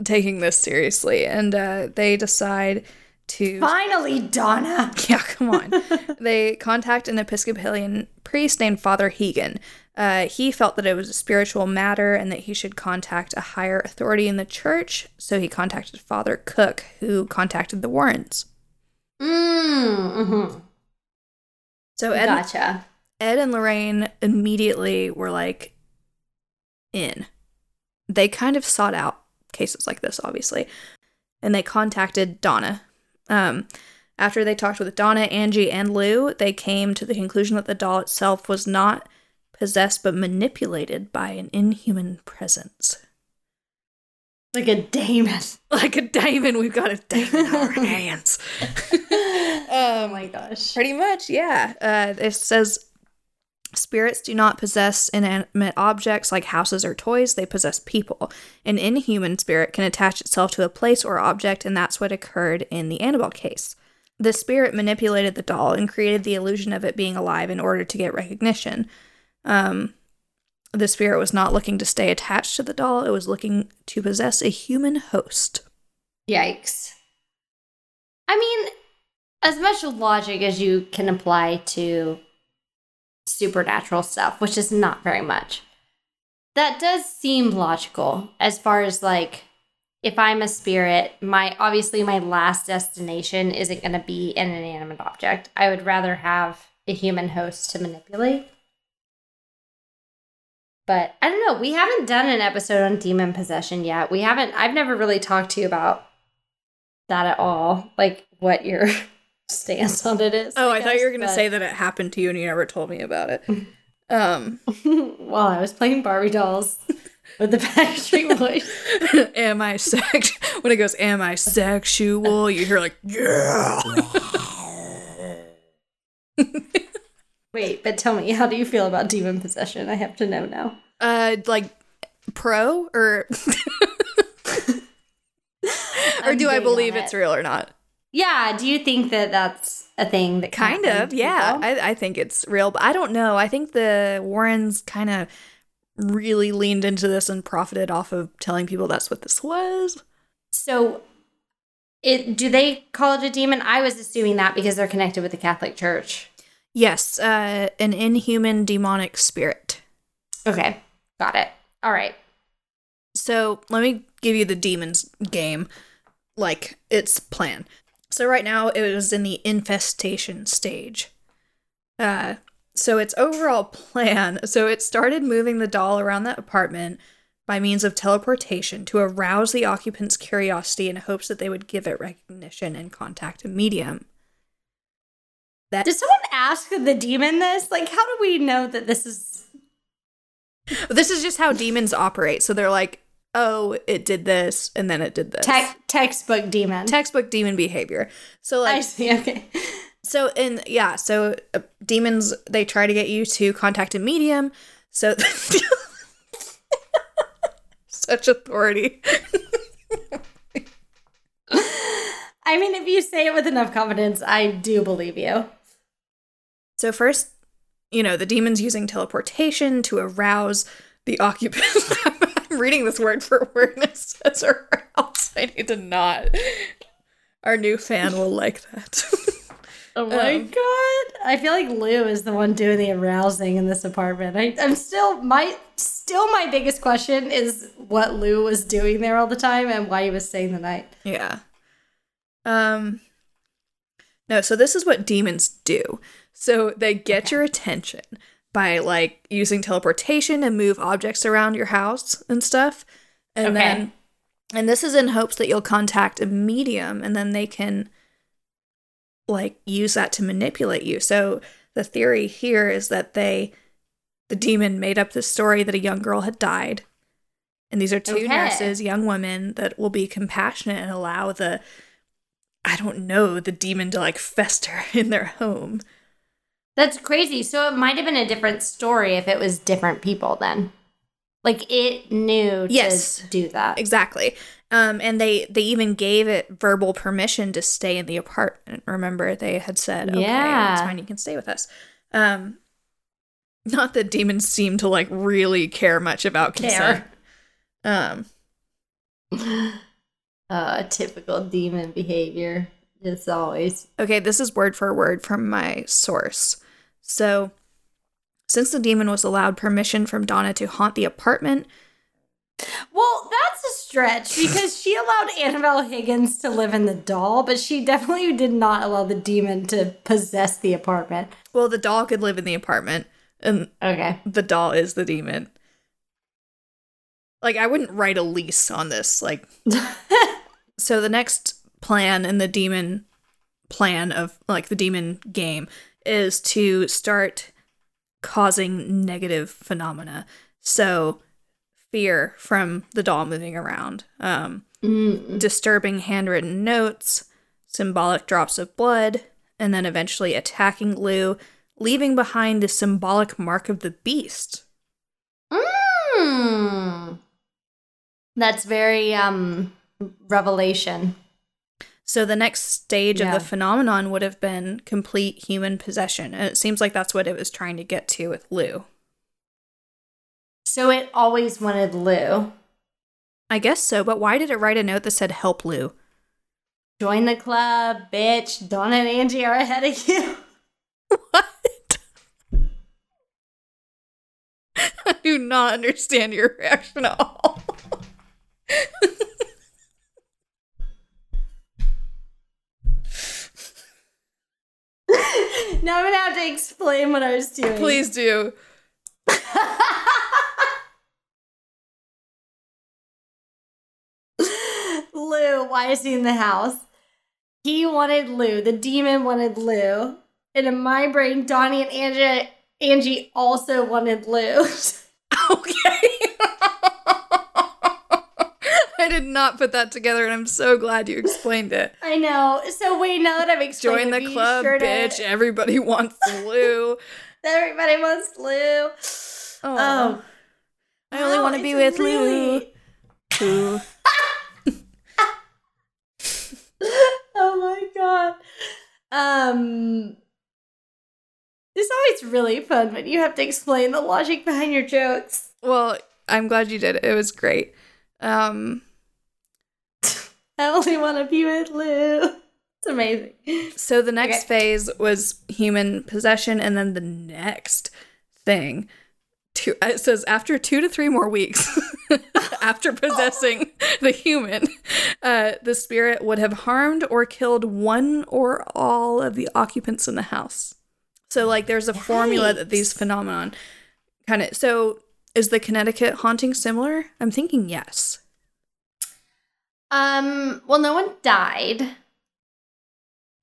taking this seriously, and uh, they decide to. Finally, Donna. Yeah, come on. they contact an Episcopalian priest named Father Hegan. Uh, he felt that it was a spiritual matter and that he should contact a higher authority in the church, so he contacted Father Cook, who contacted the Warrens. Mm, hmm So Ed, Gotcha. Ed and Lorraine immediately were like in. They kind of sought out cases like this, obviously, and they contacted Donna. Um, after they talked with Donna, Angie, and Lou, they came to the conclusion that the doll itself was not possessed but manipulated by an inhuman presence. Like a demon. Like a demon. we've got a demon in our hands. oh my gosh. Pretty much, yeah. Uh, it says spirits do not possess inanimate objects like houses or toys, they possess people. An inhuman spirit can attach itself to a place or object, and that's what occurred in the Annabelle case. The spirit manipulated the doll and created the illusion of it being alive in order to get recognition. Um, the spirit was not looking to stay attached to the doll, it was looking to possess a human host. Yikes. I mean, as much logic as you can apply to supernatural stuff, which is not very much, that does seem logical as far as like if I'm a spirit, my obviously my last destination isn't going to be an inanimate object. I would rather have a human host to manipulate. But I don't know. We haven't done an episode on demon possession yet. We haven't. I've never really talked to you about that at all. Like what your stance on it is. Oh, I, thought you were going to guess, say that it happened to you and you never told me about it. Um, While I was playing Barbie dolls with the Backstreet Boys. am I sex? When it goes, am I sexual? You hear like, yeah. Wait, but tell me, how do you feel about demon possession? I have to know now. Uh, like pro or or do I believe on it's real or not? Yeah. Do you think that that's a thing that Kind of, yeah. I, I think it's real, but I don't know. I think the Warrens kind of really leaned into this and profited off of telling people that's what this was. So, it do they call it a demon? I was assuming that because they're connected with the Catholic Church. Yes, uh, an inhuman demonic spirit. Okay, got it. All right. So let me give you the demons game, like its plan. So right now it was in the infestation stage. Uh, so its overall plan. So it started moving the doll around the apartment by means of teleportation to arouse the occupants' curiosity in hopes that they would give it recognition and contact a medium. That Did someone ask the demon this? Like, how do we know that this is This is just how demons operate. So they're like, oh, it did this, and then it did this. tech textbook demon? Textbook demon behavior. So like I see. Okay. so in yeah, so uh, demons they try to get you to contact a medium. So such authority. I mean, if you say it with enough confidence, I do believe you. So first, you know, the demon's using teleportation to arouse the occupants. I'm reading this word for word and it says. I need to not. Our new fan will like that. Oh my Um, god! I feel like Lou is the one doing the arousing in this apartment. I, I'm still my still my biggest question is what Lou was doing there all the time and why he was staying the night. yeah. Um No, so this is what demons do. So they get your attention by like using teleportation and move objects around your house and stuff. And Okay. then and this is in hopes that you'll contact a medium and then they can like use that to manipulate you. So the theory here is that they the demon made up this story that a young girl had died. And these are two Okay. nurses, young women that will be compassionate and allow the I don't know, the demon to like fester in their home. That's crazy. So it might have been a different story if it was different people then. Like it knew Yes. to do that. Exactly. Um, and they they even gave it verbal permission to stay in the apartment. Remember, they had said, "Okay, Yeah. it's fine, you can stay with us." Um, not that demons seem to like really care much about consent. Um, uh typical demon behavior. It's always okay, this is word for word from my source. So, since the demon was allowed permission from Donna to haunt the apartment, Well, that's a stretch because she allowed Annabelle Higgins to live in the doll, but she definitely did not allow the demon to possess the apartment. well, the doll could live in the apartment, and Okay. the doll is the demon. Like I wouldn't write a lease on this. Like so the next plan in the demon plan of like the demon game is to start causing negative phenomena. So fear from the doll moving around. Um Mm. disturbing handwritten notes, symbolic drops of blood, and then eventually attacking Lou, leaving behind the symbolic mark of the beast. Mm. That's very um revelation. So the next stage Yeah. of the phenomenon would have been complete human possession. And it seems like that's what it was trying to get to with Lou. So it always wanted Lou. I guess so, but why did it write a note that said help Lou? Join the club, bitch. Donna and Angie are ahead of you. What? I do not understand your reaction at all. now I'm gonna have to explain what I was doing. Please do. Lou, why is he in the house? He wanted Lou. The demon wanted Lou. And in my brain, Donnie and Angie, Angie also wanted Lou. Okay. I did not put that together, and I'm so glad you explained it. I know. So wait, now that I've explained Join the club, sure to- bitch. Everybody wants Lou. Everybody wants Lou. Oh, I only want to be with really- Lou. Lou. oh my god. Um It's always really fun when you have to explain the logic behind your jokes. Well, I'm glad you did. It was great. Um, I only want to be with Lou. It's amazing. so the next Okay. phase was human possession, and then the next thing, two, it says after two to three more weeks after possessing the human, uh, the spirit would have harmed or killed one or all of the occupants in the house. So, like, there's a formula that these phenomenon kind of. So, is the Connecticut haunting similar? I'm thinking yes. Um, well, no one died,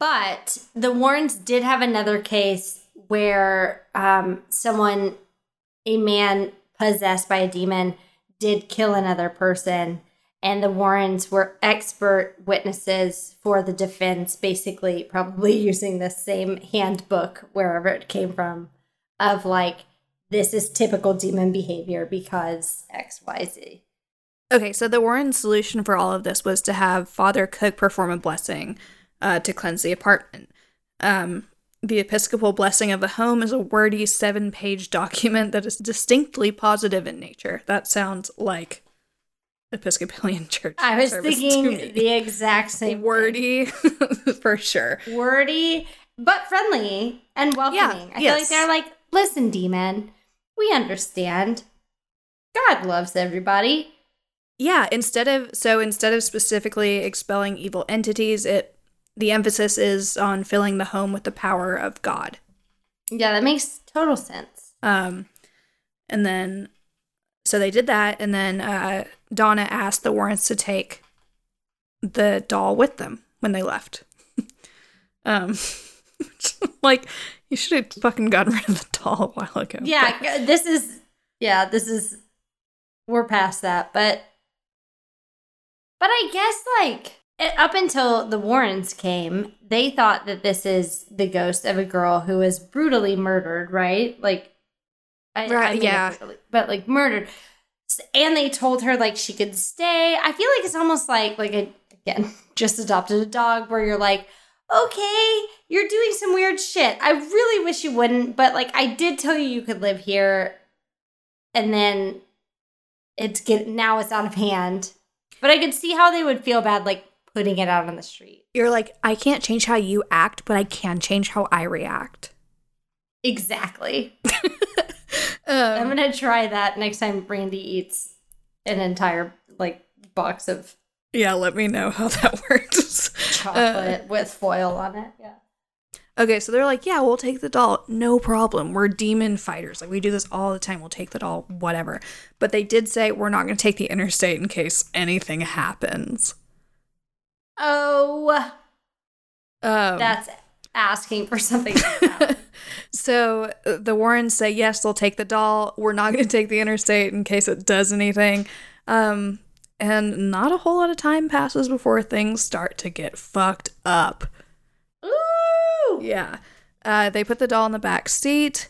but the Warrens did have another case where um, someone, a man possessed by a demon, did kill another person. And the Warrens were expert witnesses for the defense, basically, probably using the same handbook wherever it came from of like, this is typical demon behavior because XYZ. Okay, so the Warren solution for all of this was to have Father Cook perform a blessing uh, to cleanse the apartment. Um, the Episcopal blessing of the home is a wordy seven page document that is distinctly positive in nature. That sounds like Episcopalian church. I was thinking me. the exact same thing. wordy for sure. wordy but friendly and welcoming. I feel like they're like, listen, demon, we understand. God loves everybody. Yeah, instead of so instead of specifically expelling evil entities, it the emphasis is on filling the home with the power of God. Yeah, that makes total sense. Um, and then, so they did that, and then uh, Donna asked the Warrens to take the doll with them when they left. um, like you should have fucking gotten rid of the doll a while ago. Yeah, g- this is yeah, this is we're past that, but but I guess like up until the Warrens came, they thought that this is the ghost of a girl who was brutally murdered, right? Like, I, Right, mean, yeah. brutally, but like murdered, and they told her like she could stay. I feel like it's almost like like a again just adopted a dog where you're like. Okay, you're doing some weird shit. I really wish you wouldn't, but like I did tell you you could live here and then it's get now it's out of hand. But I could see how they would feel bad like putting it out on the street. You're like, I can't change how you act, but I can change how I react. Exactly. Um, I'm gonna try that next time Brandy eats an entire like box of yeah, let me know how that works. chocolate with foil on it. Yeah. Okay, so they're like, yeah, we'll take the doll. No problem. We're demon fighters. Like, we do this all the time. We'll take the doll, whatever. But they did say we're not going to take the interstate in case anything happens. Oh, Um, that's asking for something. so the Warrens say, yes, they'll take the doll. We're not going to take the interstate in case it does anything. Um, and not a whole lot of time passes before things start to get fucked up. Yeah. Uh, they put the doll in the back seat.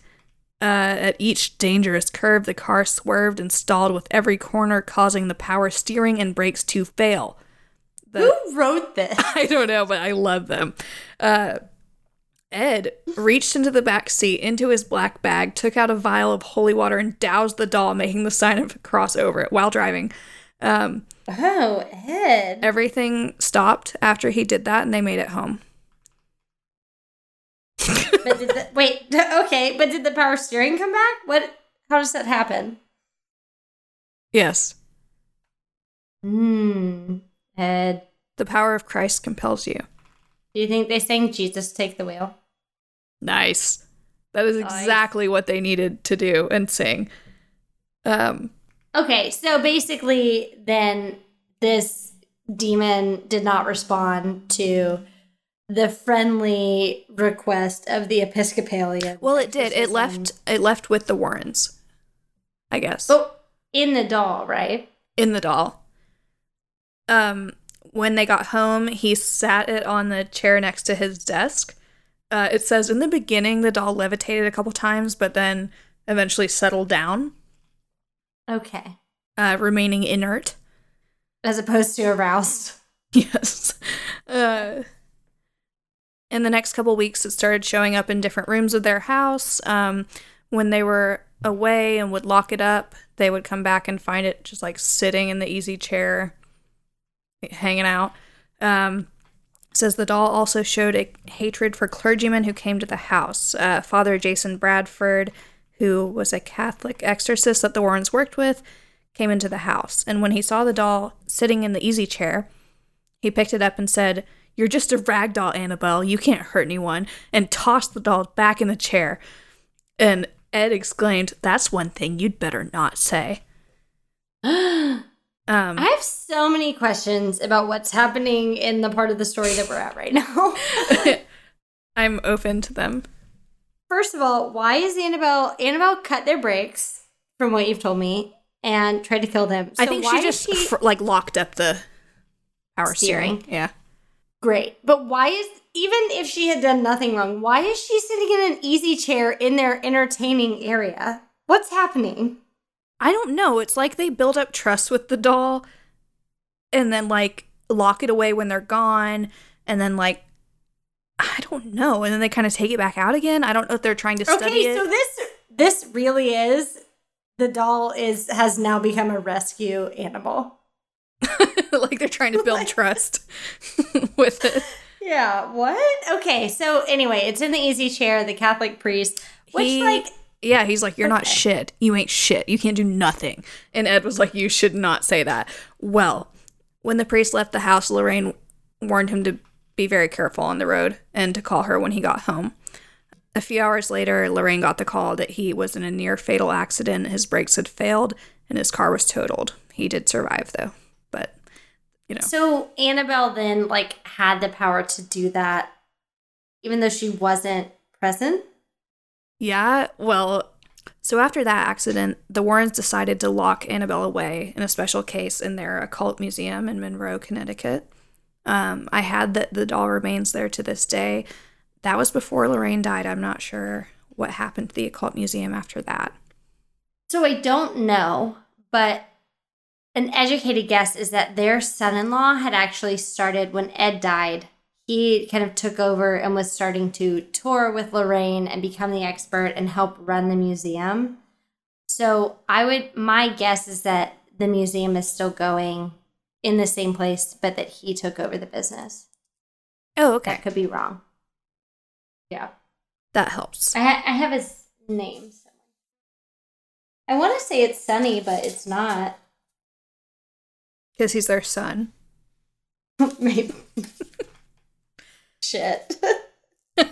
Uh, at each dangerous curve, the car swerved and stalled with every corner, causing the power steering and brakes to fail. The- Who wrote this? I don't know, but I love them. Uh, Ed reached into the back seat, into his black bag, took out a vial of holy water, and doused the doll, making the sign of the cross over it while driving. Um, Oh, Ed. everything stopped after he did that, and they made it home. But did the, wait, okay, but did the power steering come back? What? How does that happen? Yes. Hmm. Ed, The power of Christ compels you. do you think they sang "Jesus Take the Wheel"? Nice. That is Nice. exactly what they needed to do and sing. Um, Okay, so basically, then this demon did not respond to the friendly request of the Episcopalian. well, it did. It left. It left with the Warrens, I guess, Oh, in the doll, right? in the doll. Um, when they got home, he sat it on the chair next to his desk. Uh, it says in the beginning the doll levitated a couple times, but then eventually settled down, Okay, uh, remaining inert. as opposed to aroused. Yes. Uh, in the next couple weeks, it started showing up in different rooms of their house. Um, when they were away and would lock it up, they would come back and find it just like sitting in the easy chair, hanging out. Um, says the doll also showed a hatred for clergymen who came to the house. Uh, Father Jason Bradford, who was a Catholic exorcist that the Warrens worked with, came into the house. And when he saw the doll sitting in the easy chair, he picked it up and said, You're just a rag doll, Annabelle. You can't hurt anyone, and tossed the doll back in the chair. And Ed exclaimed, That's one thing you'd better not say. I Um, have so many questions about what's happening in the part of the story that we're at right now. I'm open to them. first of all, why is Annabelle Annabelle cut their brakes from what you've told me and tried to kill them? I think she just fr- like locked up the power steering. Steering. Yeah. Great. But why is even if she had done nothing wrong, why is she sitting in an easy chair in their entertaining area? What's happening? I don't know. It's like they build up trust with the doll and then like lock it away when they're gone and then like I don't know. And then they kind of take it back out again. I don't know if they're trying to study Okay, it. so this this really is the doll is has now become a rescue animal. like they're trying to build trust with it. Yeah, what? Okay, so anyway, it's in the easy chair, the Catholic priest, which He- like Yeah, he's like, You're not shit. You ain't shit. You can't do nothing. And Ed was like, You should not say that. Well, when the priest left the house, Lorraine warned him to be very careful on the road and to call her when he got home. A few hours later, Lorraine got the call that he was in a near fatal accident. His brakes had failed and his car was totaled. He did survive, though. You know. So Annabelle then like had the power to do that even though she wasn't present? Yeah, well, so after that accident, the Warrens decided to lock Annabelle away in a special case in their occult museum in Monroe, Connecticut. Um, I had that the doll remains there to this day. That was before Lorraine died. I'm not sure what happened to the occult museum after that. So I don't know, but an educated guess is that their son-in-law had actually started when Ed died. He kind of took over and was starting to tour with Lorraine and become the expert and help run the museum. So I would my guess is that the museum is still going in the same place, but that he took over the business. Oh, okay. That could be wrong. Yeah. That helps. I, ha- I have his name. I want to say it's Sunny, but it's not. Because he's their son. Maybe. Shit.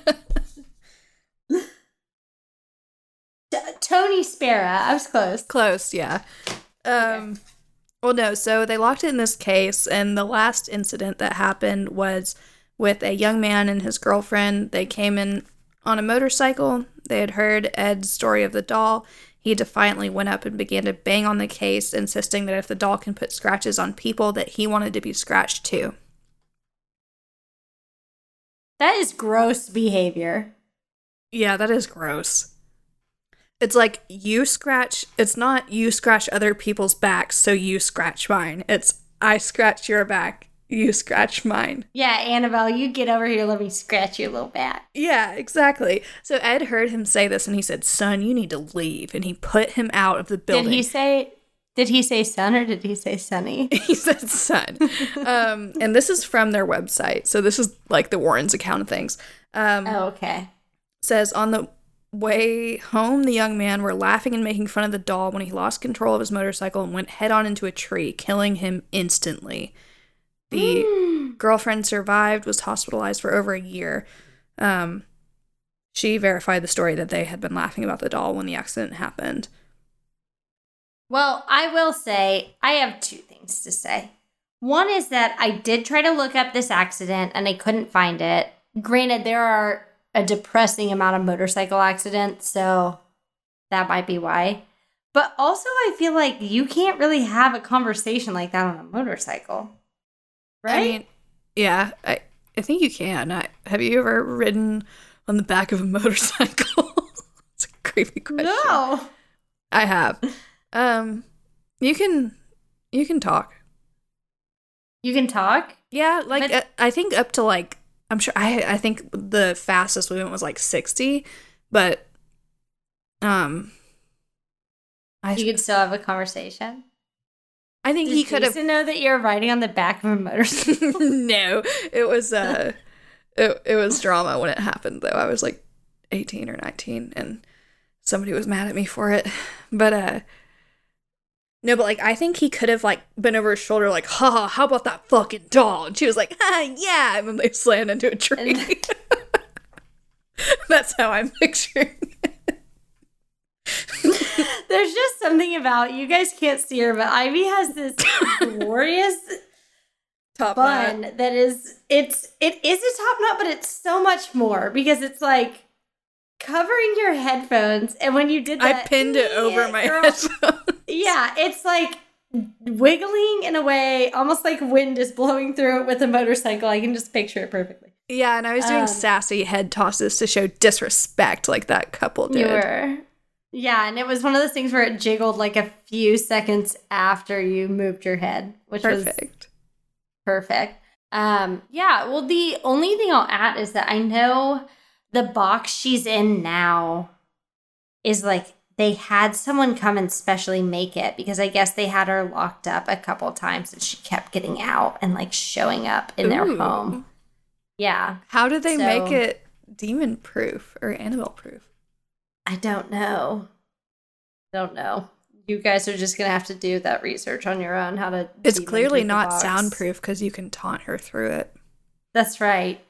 T- Tony Spera. I was close. Close, yeah. Um well no, so they locked it in this case and the last incident that happened was with a young man and his girlfriend. They came in on a motorcycle. They had heard Ed's story of the doll. He defiantly went up and began to bang on the case, insisting that if the doll can put scratches on people, that he wanted to be scratched too. That is gross behavior. Yeah, that is gross. It's like you scratch, it's not you scratch other people's backs, so you scratch mine. It's I scratch your back, you scratch mine. Yeah, Annabelle, you get over here. Let me scratch your little back. Yeah, exactly. So Ed heard him say this and he said, Son, you need to leave. And he put him out of the building. Did he say? Did he say son or did he say Sunny? he said son. um, and this is from their website. So this is like the Warrens account of things. Um, oh, okay. says on the way home, the young man were laughing and making fun of the doll when he lost control of his motorcycle and went head on into a tree, killing him instantly. The girlfriend survived, was hospitalized for over a year. Um, she verified the story that they had been laughing about the doll when the accident happened. Well, I will say I have two things to say. One is that I did try to look up this accident and I couldn't find it. Granted, there are a depressing amount of motorcycle accidents, so that might be why. But also, I feel like you can't really have a conversation like that on a motorcycle. Right? I mean, yeah, I, I think you can. I, have you ever ridden on the back of a motorcycle? it's a creepy question. no. I have. Um, you can, you can talk. You can talk? Yeah, like But- uh, I think up to like I'm sure I I think the fastest we went was like 60, but um I You can still have a conversation? I think he could have know that you're riding on the back of a motorcycle? No, it was uh it, it was drama when it happened though. I was like 18 or 19 and somebody was mad at me for it. But uh no, but like I think he could have like been over his shoulder like, "Ha, how about that fucking doll?" And she was like, "Ah, yeah," and then they slammed into a tree. That's how I'm picturing. it. There's just something about you guys can't see her, but Ivy has this glorious Top bun knot. that is it's it is a top knot, but it's so much more because it's like covering your headphones, and when you did that, I pinned it over my girl, headphones. Yeah, it's like wiggling in a way, almost like wind is blowing through it with a motorcycle. I can just picture it perfectly. Yeah, and I was doing Um, sassy head tosses to show disrespect like that couple did. You were. Yeah, and it was one of those things where it jiggled like a few seconds after you moved your head, which was Perfect. perfect. Um, yeah, well, the only thing I'll add is that I know the box she's in now is like they had someone come and specially make it because I guess they had her locked up a couple times and she kept getting out and like showing up in their home. Yeah, How did they make it demon proof or animal proof? I don't know. Don't know. You guys are just gonna have to do that research on your own. How to? It's clearly not box. soundproof because you can taunt her through it. That's right.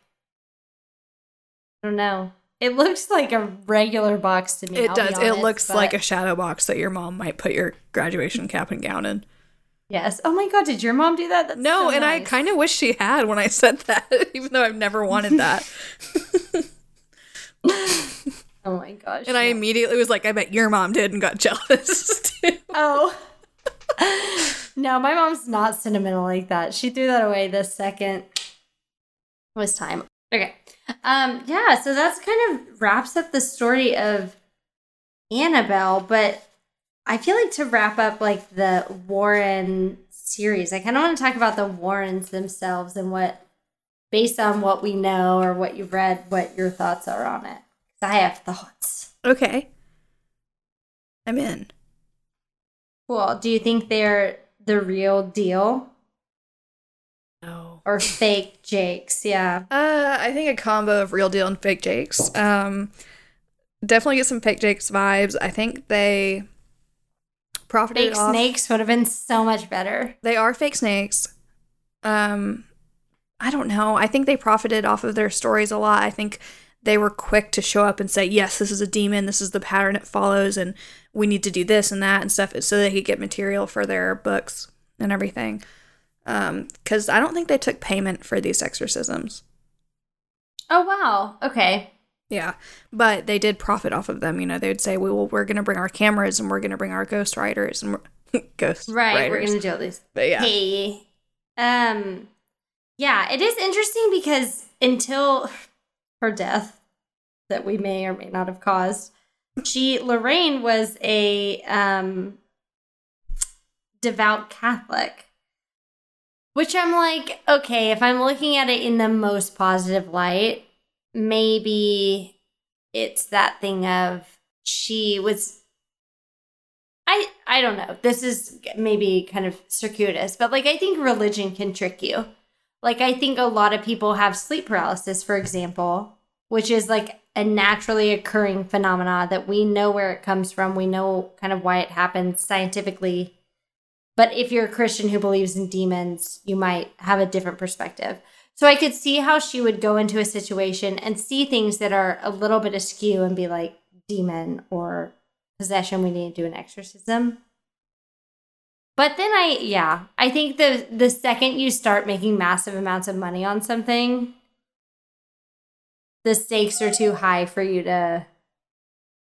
I don't know. It looks like a regular box to me. It I'll be does. it honest, looks like a shadow box that your mom might put your graduation cap and gown in. yes. Oh my god! Did your mom do that? That's No, so and I kind of wish she had when I said that, even though I've never wanted that. Oh my gosh! and I no. immediately was like, I bet your mom did and got jealous too. Oh. no, my mom's not sentimental like that. She threw that away the second it was time. Okay. Um, yeah, so that's kind of wraps up the story of Annabelle, but I feel like to wrap up like the Warren series, I kind of want to talk about the Warrens themselves and what based on what we know or what you've read, what your thoughts are on it. 'Cause I have thoughts. Okay. I'm in. Cool. Do you think they're the real deal? No. or fake Jakes. Yeah. Uh, I think a combo of real deal and fake Jakes. Um, definitely get some fake Jakes vibes. I think they profited Fake off. snakes would have been so much better. They are fake snakes. Um, I don't know. I think they profited off of their stories a lot. I think they were quick to show up and say, "Yes, this is a demon. This is the pattern it follows, and we need to do this and that and stuff," so they could get material for their books and everything. Um, because I don't think they took payment for these exorcisms. Oh wow. Okay. Yeah, but they did profit off of them. You know, they would say, "We will. We're going to bring our cameras and we're going to bring our ghost writers and we're- ghost Right. We're writers." gonna do all these. but yeah, Hey. Um. Yeah, it is interesting because until her death, that we may or may not have caused, she Lorraine was a um devout Catholic. Which I'm like, okay, if I'm looking at it in the most positive light, maybe it's that thing of she was I I don't know. This is maybe kind of circuitous, but like I think religion can trick you. Like I think a lot of people have sleep paralysis, for example, which is like a naturally occurring phenomena that we know where it comes from. We know kind of why it happens scientifically. But if you're a Christian who believes in demons, you might have a different perspective. So I could see how she would go into a situation and see things that are a little bit askew and be like, demon or possession, we need to do an exorcism. But then I, yeah, I think the the second you start making massive amounts of money on something, the stakes are too high for you to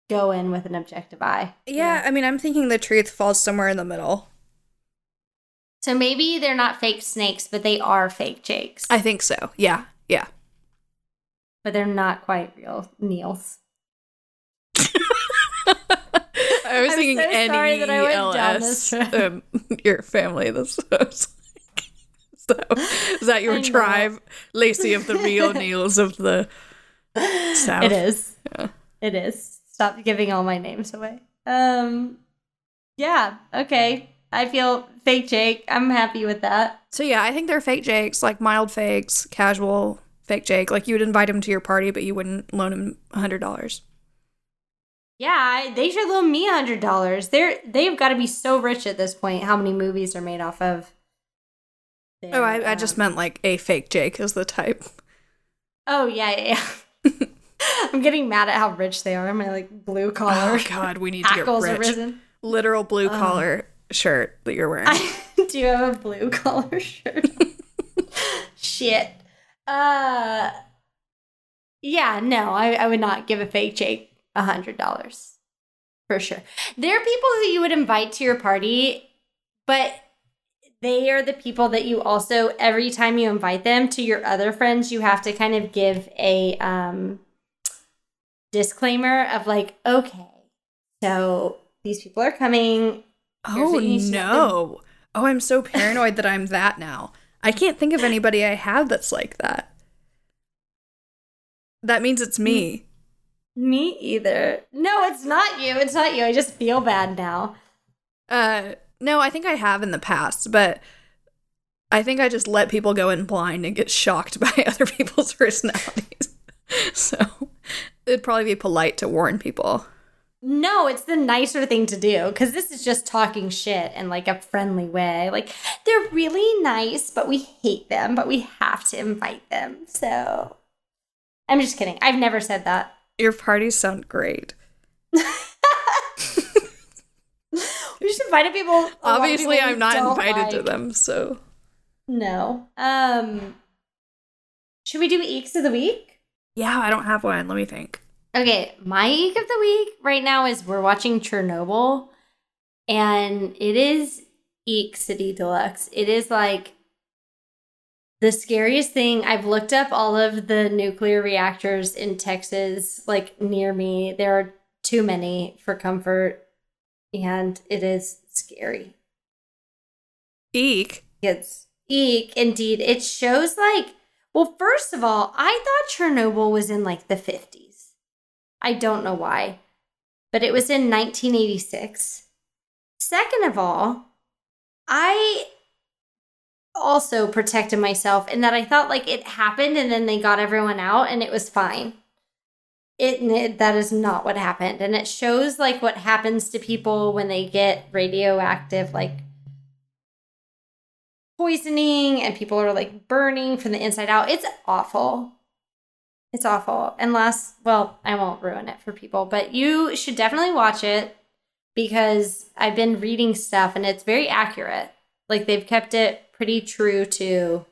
go in with an objective eye. yeah. I mean, I'm thinking the truth falls somewhere in the middle. So maybe they're not fake snakes, but they are fake jakes. I think so. Yeah, yeah. but they're not quite real Neils. I was I'm thinking so N sorry that I went L down this. Um, your family. What was like. So, is that your tribe, Lacey of the real Neils of the South? It is. Yeah. It is. Stop giving all my names away. Um yeah, okay. I feel fake Jake. I'm happy with that. So yeah, I think they're fake Jakes, like mild fakes, casual fake Jake. Like you would invite him to your party, but you wouldn't loan him a hundred dollars. Yeah, I, they should loan me a hundred dollars. They're they've got to be so rich at this point. How many movies are made off of? Oh, their, I, I just um, meant like a fake Jake is the type. Oh yeah, yeah. yeah. I'm getting mad at how rich they are. My like blue collar Oh God, we need to get rich. risen. Literal blue Ugh. collar shirt that you're wearing. I do have a blue collar shirt. Shit. Uh yeah, no, I, I would not give a fake Jake a hundred dollars for sure. There are people who you would invite to your party, but they are the people that you also every time you invite them to your other friends, you have to kind of give a um disclaimer of like, okay, so these people are coming. Oh what you need to know. no. Oh, I'm so paranoid that I'm that now. I can't think of anybody I have that's like that. That means it's me. Me either. No, it's not you. It's not you. I just feel bad now. Uh no, I think I have in the past, but I think I just let people go in blind and get shocked by other people's personalities. so it'd probably be polite to warn people. No, it's the nicer thing to do because this is just talking shit in like a friendly way. Like, they're really nice, but we hate them, but we have to invite them. So, I'm just kidding. I've never said that. Your parties sound great. We just invited people. a lot of Obviously, people I'm not invited to them, so No. Um, should we do Eeks of the Week? yeah, I don't have one. Let me think. Okay, my Eek of the Week right now is we're watching Chernobyl, and it is Eek City Deluxe. It is like the scariest thing. I've looked up all of the nuclear reactors in Texas, like near me. There are too many for comfort, and it is scary. Eek. It's eek, indeed. It shows like, well, first of all, I thought Chernobyl was in like the 50s. I don't know why, but it was in 1986. Second of all, I also protected myself in that I thought like it happened and then they got everyone out and it was fine. It, it that is not what happened and it shows like what happens to people when they get radioactive like poisoning and people are like burning from the inside out. It's awful. It's awful. Unless, well, I won't ruin it for people, but you should definitely watch it because I've been reading stuff and it's very accurate. Like they've kept it pretty true to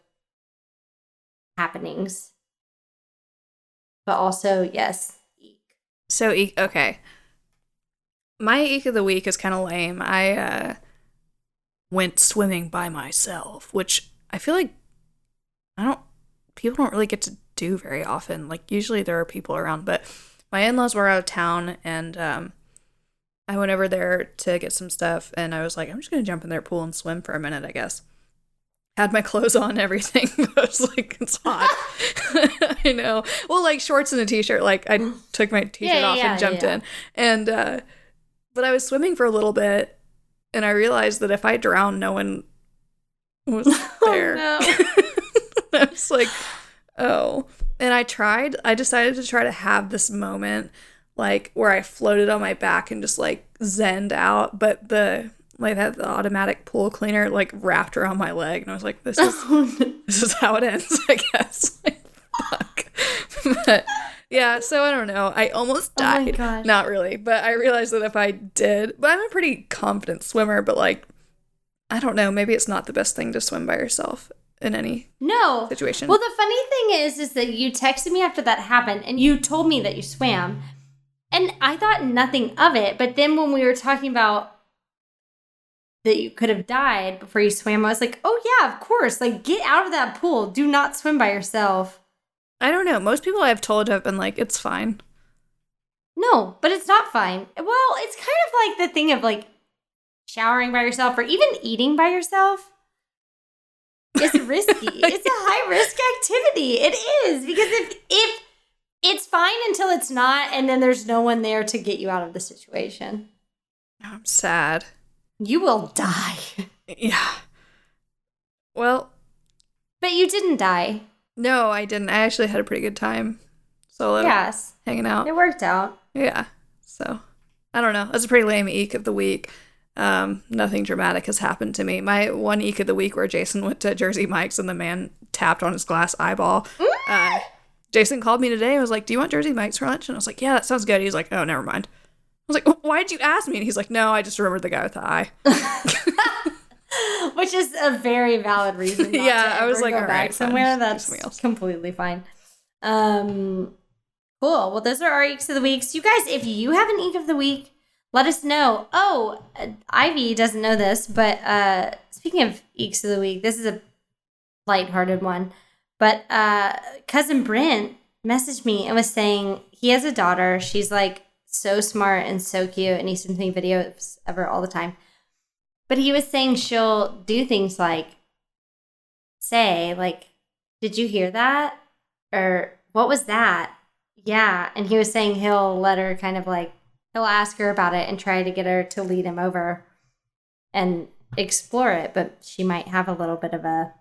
happenings. But also, yes, eek. So eek. Okay. My eek of the week is kind of lame. I uh, went swimming by myself, which I feel like I don't. People don't really get to do very often. Like usually there are people around, but my in-laws were out of town, and um, I went over there to get some stuff, and I was like, I'm just gonna jump in their pool and swim for a minute, I guess. Had my clothes on, everything. I was like, it's hot. I know. Well, like shorts and a t-shirt. Like I took my t-shirt Yeah, off yeah, and jumped yeah. in, and uh, but I was swimming for a little bit, and I realized that if I drowned, no one was there. no. I was like, oh. And I tried, I decided to try to have this moment like where I floated on my back and just like zened out, but the like that the automatic pool cleaner like wrapped around my leg and I was like, this is oh, this is how it ends, I guess. Like, fuck. but yeah, so I don't know. I almost Oh died. gosh. Not really, but I realized that if I did, but I'm a pretty confident swimmer, but like I don't know, maybe it's not the best thing to swim by yourself in any No. situation. Well, the funny thing is, is that you texted me after that happened, and you told me that you swam, and I thought nothing of it. But then when we were talking about that you could have died before you swam, I was like, oh yeah, of course. Like, get out of that pool. Do not swim by yourself. I don't know. Most people I've told have been like, it's fine. No, but it's not fine. Well, it's kind of like the thing of like showering by yourself or even eating by yourself. It's risky. it's a high risk activity. It is because if if it's fine until it's not, and then there's no one there to get you out of the situation, oh, I'm sad. You will die. Yeah. Well, But you didn't die. no, I didn't. I actually had a pretty good time solo Yes, hanging out. it worked out. Yeah. So I don't know. That's a pretty lame eek of the week. Um, nothing dramatic has happened to me. My one eek of the week where Jason went to Jersey Mike's and the man tapped on his glass eyeball. Uh, Jason called me today and was like, Do you want Jersey Mike's for lunch? And I was like, Yeah, that sounds good. He's like, Oh, never mind. I was like, Why did you ask me? And he's like, No, I just remembered the guy with the eye. Which is a very valid reason. Yeah, I was like, go all fine. somewhere. That's completely fine. Um, Cool. Well, those are our eeks of the weeks. You guys, if you have an eek of the week, let us know. Oh, uh, Ivy doesn't know this, but uh speaking of eeks of the week, this is a lighthearted one. But uh cousin Brent messaged me and was saying he has a daughter. She's like so smart and so cute, and he sends me videos of her all the time. But he was saying she'll do things like say, like, did you hear that? Or what was that? Yeah. And he was saying he'll let her kind of like, he'll ask her about it and try to get her to lead him over and explore it. But she might have a little bit of a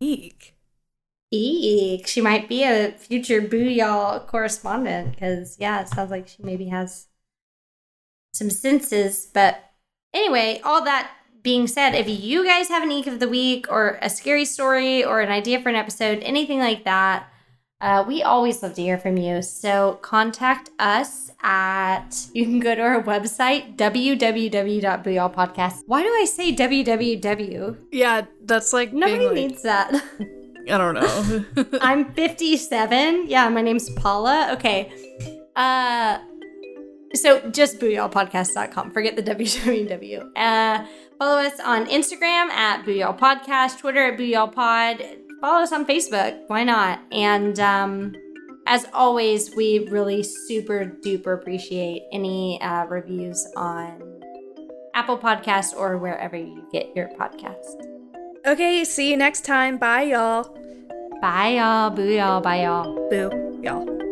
Eek. Eek. She might be a future Booyall correspondent because, yeah, it sounds like she maybe has some senses. But anyway, all that being said, if you guys have an eek of the week or a scary story or an idea for an episode, anything like that, uh, we always love to hear from you. So contact us at, you can go to our website, www.booyallpodcast. Why do I say www? Yeah, that's like Nobody like- needs that. I don't know. I'm 57. Yeah, my name's Paula. Okay. Uh so just booyallpodcast.com. Forget the www. Uh follow us on Instagram at booyallpodcast, Twitter at booyallpod. Follow us on Facebook. Why not? And um as always, we really super duper appreciate any uh, reviews on Apple Podcast or wherever you get your podcast. Okay, see you next time. Bye, y'all. Bye y'all, boo y'all, bye y'all. Boo, y'all.